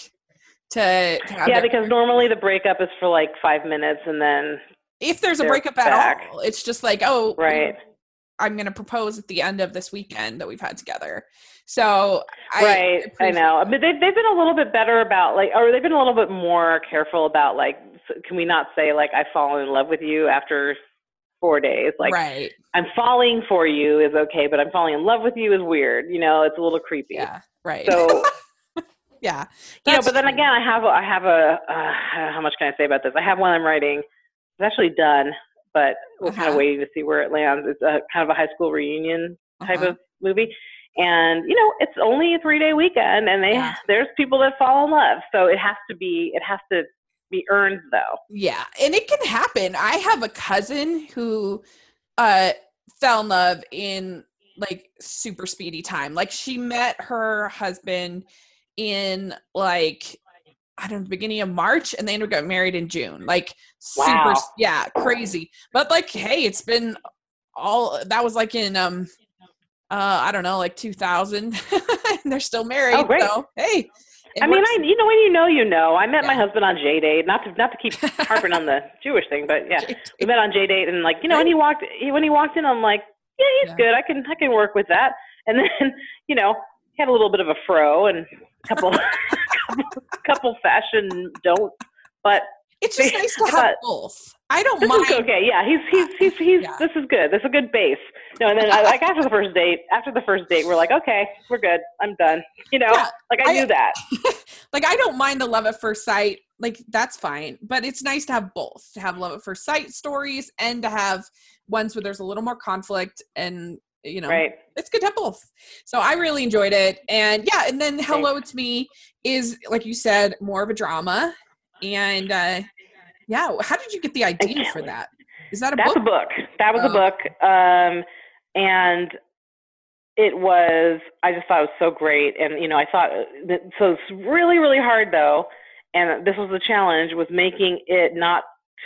to, to Yeah, their- because normally the breakup is for like five minutes and then if there's a breakup at all, it's just like, oh, Right. I'm going to propose at the end of this weekend that we've had together. So, I right. I know. But they've they've been a little bit better about like, or they've been a little bit more careful about like, can we not say like I've fallen in love with you after four days? Like right. I'm falling for you is okay, but I'm falling in love with you is weird. You know, it's a little creepy. Yeah. Right. So yeah. you know, but then again, I have a- I have a uh, how much can I say about this? I have one I'm writing. It's actually done, but we're kind Uh-huh. of waiting to see where it lands. It's a kind of a high school reunion type Uh-huh. of movie, and you know, it's only a three day weekend, and they Yeah. there's people that fall in love, so it has to be it has to be earned though. Yeah, and it can happen. I have a cousin who uh fell in love in like super speedy time. Like she met her husband in like I don't know, the beginning of March and they ended up getting married in June. Like super Wow. s- yeah, crazy. But like hey, it's been all that was like in um uh I don't know, like 2000 and they're still married. Oh, great. So, hey. I mean. I you know when you know you know. I met my husband on J date, not to not to keep harping on the Jewish thing, but yeah, J- we met on J date, and like you know when he walked he, when he walked in, I'm like, yeah, he's Yeah. good. I can I can work with that. And then you know he had a little bit of a fro and a couple couple, couple fashion don't, but It's just nice to have both. I don't this mind. is okay. Yeah, he's he's he's he's Yeah. this is good. This is a good base. No, and then I, like after the first date, after the first date, we're like, okay, we're good. I'm done. You know, Yeah, like I, I- knew that. like I don't mind the love at first sight. Like that's fine, but it's nice to have both. To have love at first sight stories and to have ones where there's a little more conflict and you know Right. it's good to have both. So I really enjoyed it. And yeah, and then Hello It's Me is like you said, more of a drama. And uh yeah, how did you get the idea for that? Is that a That's book? a book. That was Oh. a book. Um, and it was, I just thought it was so great. And, you know, I thought, uh, so it's really, really hard though. And this was the challenge was making it not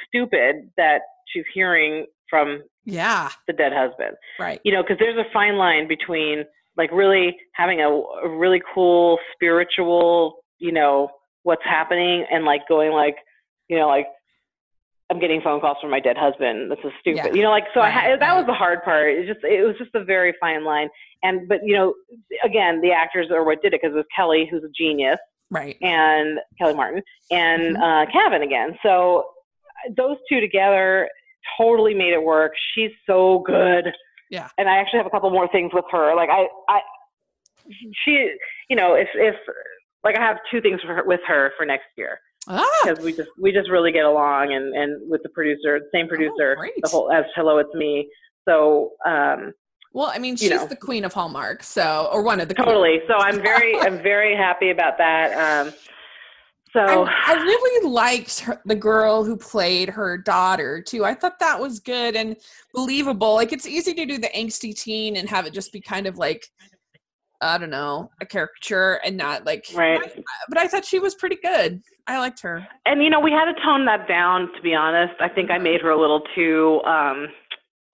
stupid that she's hearing from Yeah, the dead husband. right. You know, because there's a fine line between like really having a, a really cool spiritual, you know, what's happening and like going like, you know, like I'm getting phone calls from my dead husband. This is stupid. Yeah. You know, like so. I Right, ha- that was the hard part. It just it was just a very fine line. And but you know, again, the actors are what did it because it was Kelly, who's a genius, Right. and Kelly Martin, and Mhm. uh, Kevin again. So those two together totally made it work. She's so good. Yeah. And I actually have a couple more things with her. Like I, I, she, you know, if if like I have two things for her, with her for next year Ah, because we just we just really get along and and with the producer, the same producer, Oh, the whole as Hello It's Me. So um well, I mean, you she's know. the queen of Hallmark, so or one of the queens. totally. So I'm very I'm very happy about that. Um so I, I really liked her, the girl who played her daughter too. I thought that was good and believable. Like it's easy to do the angsty teen and have it just be kind of like I don't know a caricature and not like. right. But I thought she was pretty good. I liked her. And you know, we had to tone that down to be honest. I think I made her a little too um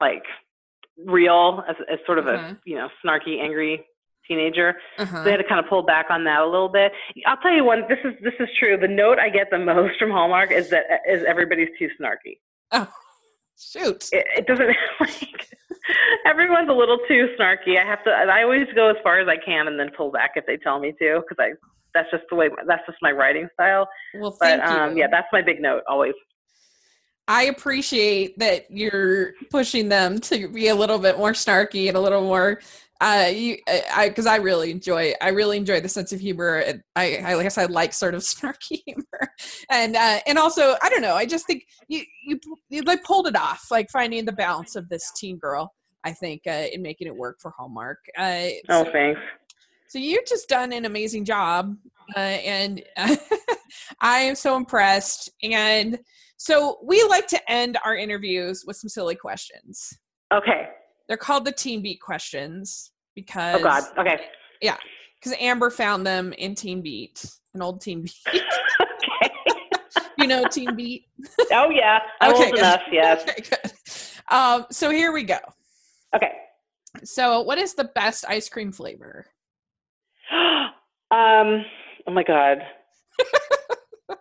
like real as, as sort of Mhm. a you know snarky, angry teenager. Uh-huh. They had to kind of pull back on that a little bit. I'll tell you one. This is this is true. The note I get the most from Hallmark is that is everybody's too snarky. Oh, shoot. It, it doesn't like everyone's a little too snarky. I have to. I always go as far as I can and then pull back if they tell me to because I that's just the way that's just my writing style. Well, But thank um, you. yeah, that's my big note always. I appreciate that you're pushing them to be a little bit more snarky and a little more uh you I because I really enjoy I really enjoy the sense of humor and I I guess I like sort of snarky humor and uh and also I don't know I just think you you you like pulled it off like finding the balance of this teen girl I think uh in making it work for Hallmark uh Oh, so, thanks. so you've just done an amazing job uh, and I am so impressed and so we like to end our interviews with some silly questions. Okay. They're called the Teen Beat questions because Oh God. Okay. Yeah. Because Amber found them in Teen Beat, an old Teen Beat. okay. you know Teen Beat. Oh yeah. I'm Okay, old good. enough. Yes. Okay, good. Um, so here we go. Okay. So, what is the best ice cream flavor? um. Oh my God.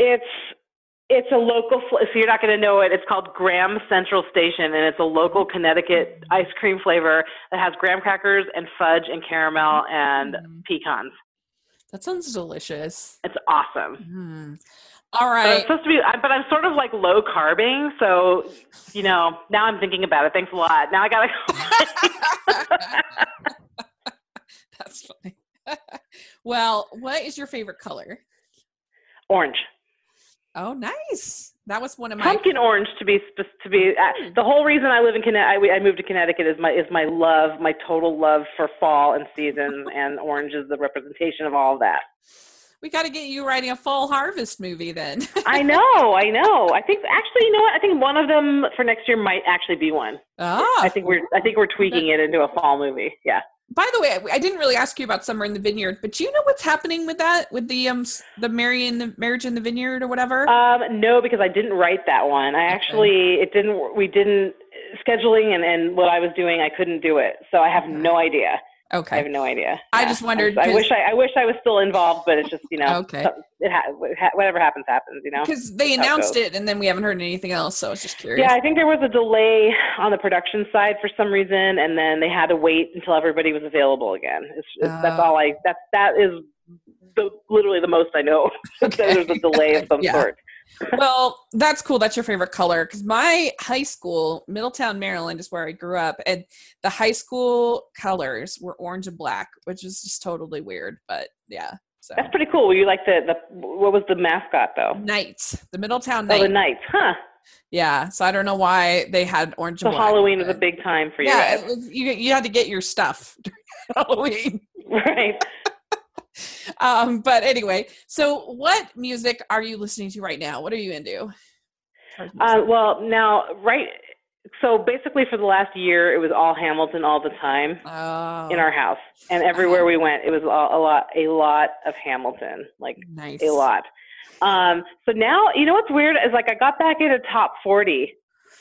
it's It's a local, fl- so you're not going to know it. It's called Graham Central Station, and it's a local Connecticut ice cream flavor that has graham crackers and fudge and caramel and Mm. pecans. That sounds delicious. It's awesome. Mm. All right. it's supposed to be, but I'm sort of like low carbing, so you know. Now I'm thinking about it. Thanks a lot. Now I gotta. That's funny. well, what is your favorite color? orange, Oh, nice. That was one of my pumpkin orange to be to be. Uh, the whole reason I live in Connecticut, I, I moved to Connecticut is my is my love, my total love for fall and seasons, and orange is the representation of all of that. We got to get you writing a fall harvest movie then. I know, I know. I think actually, you know what? I think one of them for next year might actually be one. ah, I think we're I think we're tweaking it into a fall movie. Yeah. by the way, I- I didn't really ask you about Summer in the Vineyard, but do you know what's happening with that with the um the Mary in the Marriage in the Vineyard or whatever? Um, no, because I didn't write that one. I actually it didn't. We didn't scheduling and and what I was doing. I couldn't do it, so I have no idea. I have no idea. I just wondered I, I wish I, I wish I was still involved, but it's just you know. Okay. It ha- whatever happens, happens. You know. Because they announced it and then we haven't heard anything else, so I was just curious. Yeah, I think there was a delay on the production side for some reason, and then they had to wait until everybody was available again. It's, it's, that's Oh. all I. That's that is the literally the most I know. that there's a delay of some Yeah. sort. Well, that's cool. That's your favorite color. Because my high school, Middletown, Maryland, is where I grew up, and the high school colors were orange and black, which is just totally weird. But yeah, so That's pretty cool. Were you like the the what was the mascot though? Knights, the Middletown Knights. Oh, the Knights. Huh? yeah, so I don't know why they had orange So and black. Halloween was a big time for you yeah, was, you you had to get your stuff during Halloween. right? Um, but anyway, so what music are you listening to right now? What are you into? Uh, well, now, right. So basically, for the last year, it was all Hamilton all the time Oh, in our house, and everywhere we went, it was all, a lot, a lot of Hamilton, like nice. a lot. Um, so now, you know what's weird is like I got back into top 40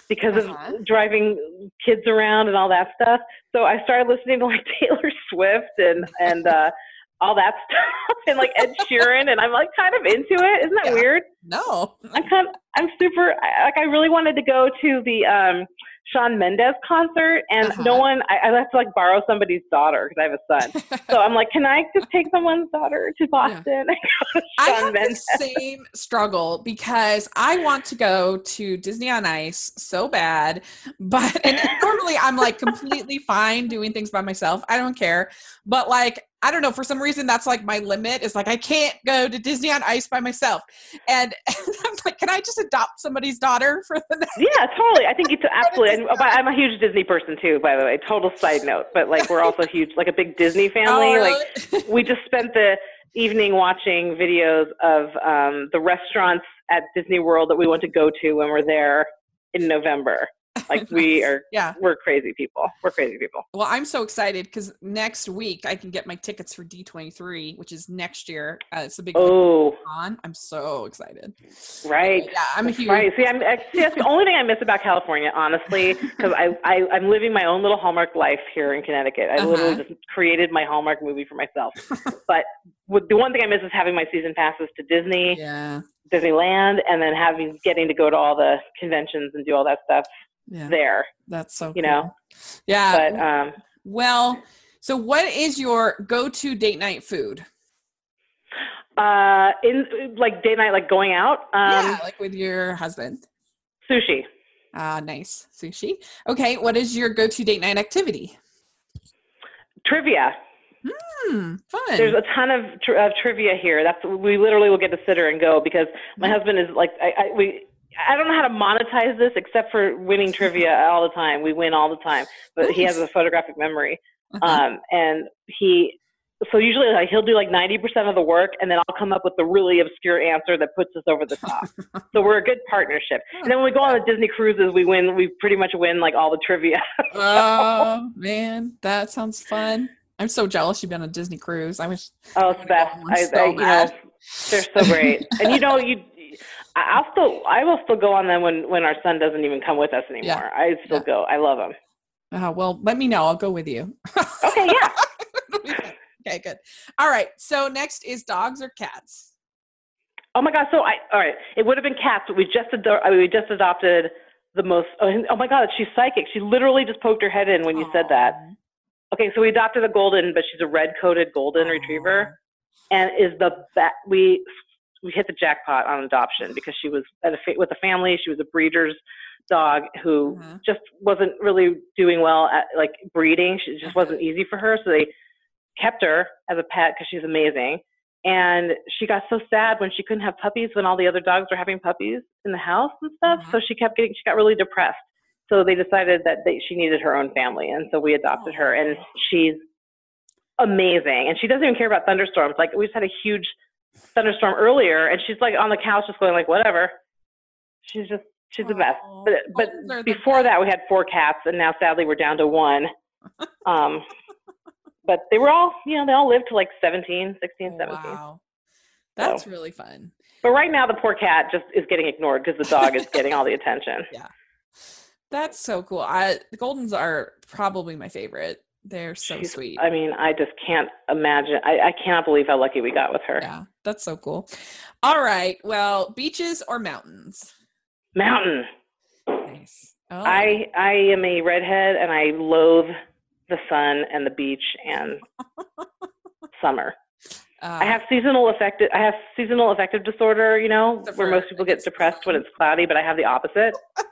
because Uh-huh. of driving kids around and all that stuff. So I started listening to like Taylor Swift and and uh, all that stuff and like Ed Sheeran, and I'm like kind of into it. Isn't that Yeah. weird? No. I'm kind of, I'm super like I really wanted to go to the um Shawn Mendes concert and no Uh-huh. one I, I have to like borrow somebody's daughter because I have a son. So I'm like, can I just take someone's daughter to Boston? to I have the same struggle because I want to go to Disney on Ice so bad, but and normally I'm like completely fine doing things by myself. I don't care, but like I don't know for some reason that's like my limit is like I can't go to Disney on Ice by myself, and, I'm like, can I just adopt somebody's daughter for the night? Yeah, totally. I think it's absolutely. And, but I'm a huge Disney person too, by the way. Total side note, but like we're also huge, like a big Disney family. Oh, Like really? we just spent the evening watching videos of um, the restaurants at Disney World that we want to go to when we're there in November. Like we are, yeah. we're crazy people. We're crazy people. Well, I'm so excited because next week I can get my tickets for D23, which is next year. Uh, it's a big Oh, con. I'm so excited. right. Yeah, I'm a huge. Right. See, I'm, I, see, that's the only thing I miss about California, honestly, because I, I, I'm living my own little Hallmark life here in Connecticut. I Uh-huh. literally just created my Hallmark movie for myself. but with, the one thing I miss is having my season passes to Disney, Yeah. Disneyland, and then having getting to go to all the conventions and do all that stuff Yeah. there. That's so You cool. know? Yeah. But um, well, so what is your go-to date night food? uh, in like date night, like going out, um, yeah, like with your husband. sushi. Ah, nice sushi. Okay, what is your go-to date night activity? Trivia. Hmm, fun. There's a ton of, tr- of trivia here. That's we literally will get to sit her and go because my husband is like I, I we I don't know how to monetize this except for winning trivia all the time. We win all the time, but he has a photographic memory, Uh-huh. um, and he so usually like he'll do like 90% of the work and then I'll come up with the really obscure answer that puts us over the top. so we're a good partnership. And then when we go on the Disney cruises, we win. We pretty much win like all the trivia. oh man, that sounds fun. I'm so jealous you've been on a Disney cruise. I wish. Oh, it's best. I, so I, you know, they're so great. and you know, you, I'll still, I will still go on them when when our son doesn't even come with us anymore. Yeah. I still Yeah. go. I love them. Uh, well, let me know. I'll go with you. Okay, yeah. okay, good. All right. So next is dogs or cats. Oh my god! So I all right. It would have been cats, but we just ado- I mean, we just adopted the most. Oh, oh my god! She's psychic. She literally just poked her head in when you said that. Okay, so we adopted a golden, but she's a red-coated golden Aw. retriever, and is the best. We we hit the jackpot on adoption because she was at a fa- with a family. She was a breeder's dog who Mhm. just wasn't really doing well at like breeding. She just wasn't easy for her, so they kept her as a pet because she's amazing. And she got so sad when she couldn't have puppies when all the other dogs were having puppies in the house and stuff. Mhm. So she kept getting, she got really depressed. So they decided that they, she needed her own family, and so we adopted her. And she's amazing. And she doesn't even care about thunderstorms. Like we just had a huge thunderstorm earlier, and she's like on the couch just going like whatever. She's just she's the best. But but Goldens are the before that we had four cats, and now sadly we're down to one. Um, but they were all you know they all lived to like 17, 16, 17. Wow. That's really fun. But right now the poor cat just is getting ignored because the dog is getting all the attention. Yeah. That's so cool. I the Goldens are probably my favorite. They're so She's- sweet. I mean, I just can't imagine. I, I cannot believe how lucky we got with her. Yeah, that's so cool. All right. Well, beaches or mountains? Mountain. Nice. Oh, I I am a redhead and I loathe the sun and the beach and summer. uh, I have seasonal affective I have seasonal affective disorder, you know, where most people get depressed when it's cloudy, but I have the opposite.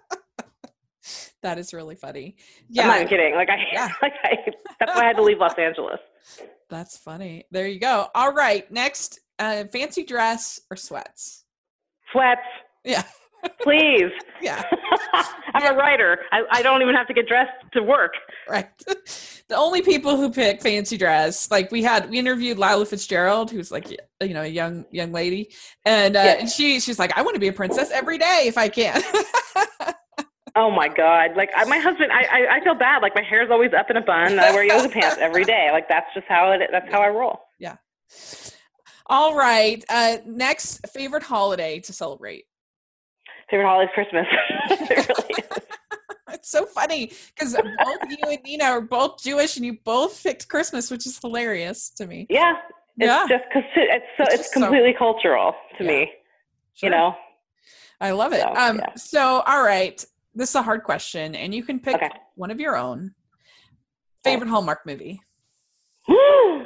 that is really funny. Yeah. I'm not even kidding. Like I Yeah. like I that's why I had to leave Los Angeles. that's funny. There you go. All right. Next, uh, fancy dress or sweats? Sweats, Yeah. please. Yeah. I'm a writer. I, I don't even have to get dressed to work. right. the only people who pick fancy dress, like we had, we interviewed Lila Fitzgerald, who's like, you know, a young young lady, and uh, Yeah. and she she's like, I want to be a princess every day if I can. Oh my god! Like I, my husband, I, I I feel bad. Like my hair's always up in a bun. I wear yoga pants every day. Like that's just how it. That's how I roll. Yeah. All right. Uh, next, favorite holiday to celebrate. Favorite holiday is Christmas. it really is. It's so funny because both you and Nina are both Jewish, and you both picked Christmas, which is hilarious to me. Yeah, it's Yeah. just because it's so It's it's, just so- completely cultural to Yeah. me. Sure. You know. I love it. So, um, yeah. so all right, this is a hard question, and you can pick Okay. one of your own. Favorite Hallmark movie? oh,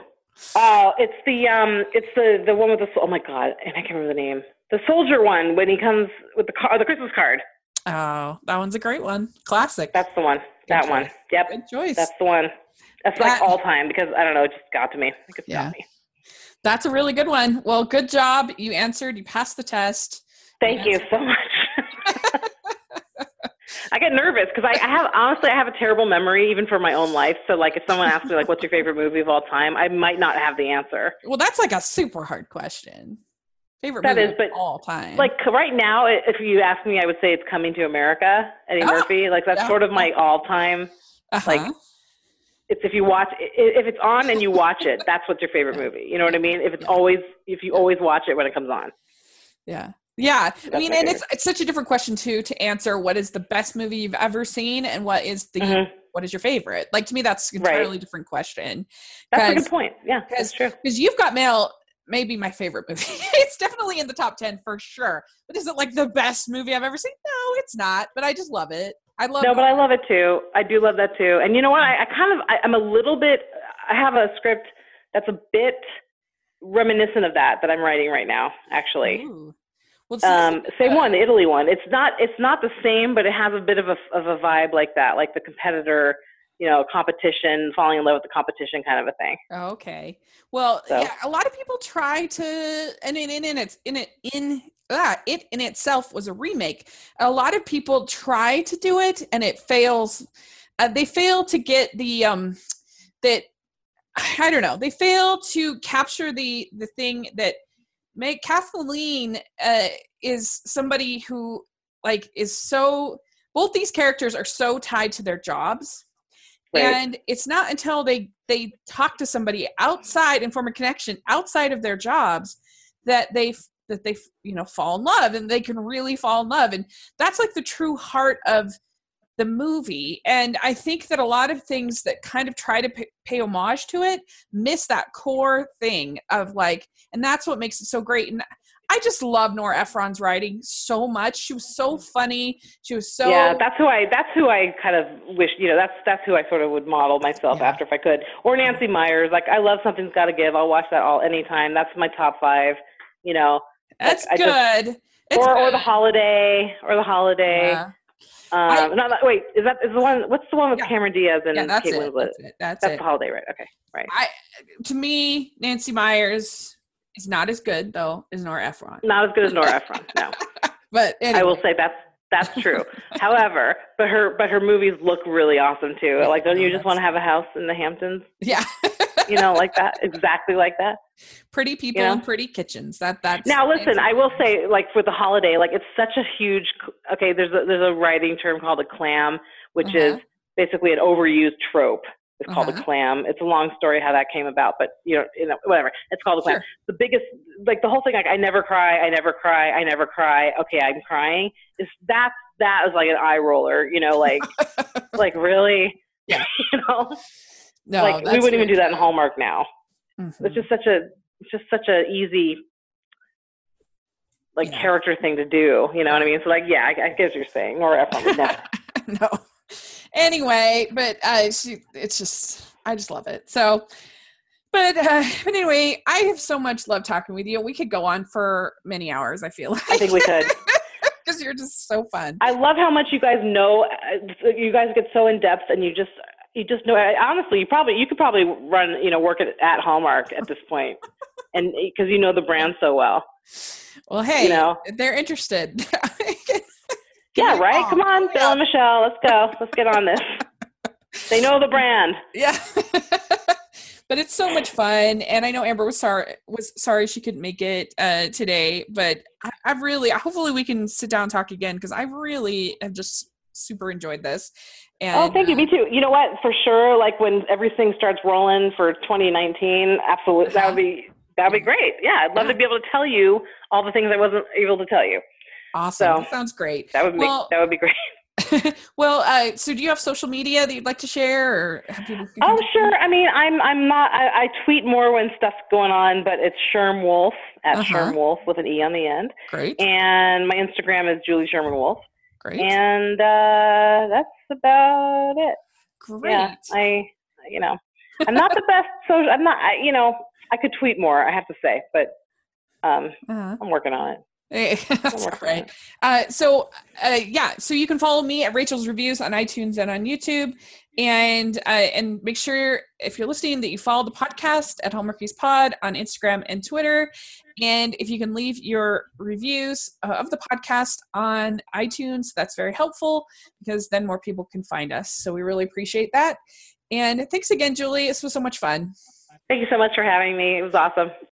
it's the um, it's the the one with the oh my god, and I can't remember the name. The soldier one when he comes with the car, the Christmas card. Oh, that one's a great one. Classic. That's the one. That Good one. Yep. Good choice. That's the one. That's like all time because I don't know, it just got to me. It Yeah. got me. That's a really good one. Well, good job. You answered. You passed the test. Thank you so much. I get nervous because I, I have honestly I have a terrible memory even for my own life. So like if someone asks me like what's your favorite movie of all time, I might not have the answer. Well, that's like a super hard question. Favorite That movie is, of but, all time. Like right now, if you ask me, I would say it's Coming to America, Eddie Oh, Murphy. Like that's yeah. sort of my all time. uh-huh. like, It's if you watch if it's on and you watch it, that's what's your favorite movie. You know what I mean? If it's Yeah. always if you always watch it when it comes on. yeah. Yeah. I mean, and it's it's such a different question too to answer what is the best movie you've ever seen and what is the Mhm. what is your favorite? Like to me that's an Right. entirely different question. That's a good point. Yeah, that's true. Because you've got mail maybe my favorite movie. it's definitely in the top 10 for sure. But is it like the best movie I've ever seen? No, it's not. But I just love it. I love No, but I love it too. I do love that too. And you know what? I, I kind of I, I'm a little bit. I have a script that's a bit reminiscent of that that I'm writing right now. Actually, Ooh. Well, um, same uh, one, the Italy one. It's not it's not the same, but it has a bit of a of a vibe like that, like the competitor, you know, competition, falling in love with the competition kind of a thing. Okay. Well, So- yeah, a lot of people try to, and in in, in it's in it in ah, it in itself was a remake. A lot of people try to do it, and it fails. Uh, they fail to get the um that I don't know. They fail to capture the the thing that Kathleen uh, is somebody who like is so. Both these characters are so tied to their jobs Right. and it's not until they they talk to somebody outside and form a connection outside of their jobs that they that they you know fall in love and they can really fall in love and that's like the true heart of the movie and i think that a lot of things that kind of try to pay, pay homage to it miss that core thing of like and that's what makes it so great and I just love Nora Ephron's writing so much. She was so funny. She was so yeah. That's who I. That's who I kind of wish. You know, that's that's who I sort of would model myself Yeah. after if I could. Or Nancy Meyers. Like I love something's got to give. I'll watch that all anytime. That's my top five. You know, that's just- good. It's or or the holiday or the holiday. Yeah. Um, I- no, no, wait, is that is the one? What's the one with Yeah. Cameron Diaz and Yeah, that's Kate it. Winslet? That's it. That's, That's it. the holiday, right? Okay, right. I, to me, Nancy Meyers is not as good though as Nora Ephron. Not as good as Nora Ephron. No, But anyway, I will say that's that's true. However, but her but her movies look really awesome too. Like, don't you just want to have a house in the Hamptons? yeah, You know, like that, exactly like that. pretty people Yeah. and pretty kitchens. That that's Now, listen, I will say, like for the holiday, like it's such a huge. Okay, there's a there's a writing term called a clam, which is Uh-huh. basically an overused trope. It's called Uh-huh. a clam. It's a long story how that came about, but you know, you know, whatever. It's called a clam. Sure. The biggest, like the whole thing, like I never cry, I never cry, I never cry. Okay, I'm crying. Is that that is like an eye roller? You know, like like really? Yeah. you know, no, like we wouldn't even do that in. Hallmark now. Mhm. It's just such a it's just such a easy like Yeah. character thing to do. You know what I mean? So like, yeah, I, I what you're saying. Ephron would never. no. Anyway, but uh, she, it's just, I just love it. So, but, uh, but anyway, I have so much love talking with you. We could go on for many hours. I feel like I think we could. because you're just so fun. I love how much you guys know. uh, You guys get so in depth, and you just you just know. Honestly, you probably you could probably run you know work at, at Hallmark at this point, and because you know the brand so well. Well, hey, you know. they're interested. Yeah, right. Come on, Yeah. Bill and Michelle. Let's go. Let's get on this. They know the brand. yeah. but it's so much fun, and I know Amber was sorry was sorry she couldn't make it uh, today, but I, I've really hopefully we can sit down and talk again because I really have just super enjoyed this. And Oh, thank you. Me too. You know what? For sure. Like when everything starts rolling for 2019, absolutely. That would be that would be great. Yeah, I'd love Yeah. to be able to tell you all the things I wasn't able to tell you. awesome. So, that sounds great. That would be Well- that would be great. well, uh, so do you have social media that you'd like to share, or have people? can Oh, you? sure. I mean, I'm I'm not. I, I tweet more when stuff's going on, but it's Sherm Wolf at Uh-huh. Sherm Wolf with an e on the end, Great, and my Instagram is Julie Sherman Wolfe, great, and uh, that's about it. great. Yeah, I you know, I'm not the best social. I'm not. I, you know, I could tweet more. I have to say, but um, uh-huh. I'm working on it. Hey, that's all right. Uh, so, uh, yeah, so you can follow me at Rachel's Reviews on iTunes and on YouTube, and uh, and make sure if you're listening that you follow the podcast at Hallmarkies Pod on Instagram and Twitter, and if you can leave your reviews uh, of the podcast on iTunes, that's very helpful because then more people can find us. So we really appreciate that. And thanks again, Julie. This was so much fun. Thank you so much for having me. It was awesome.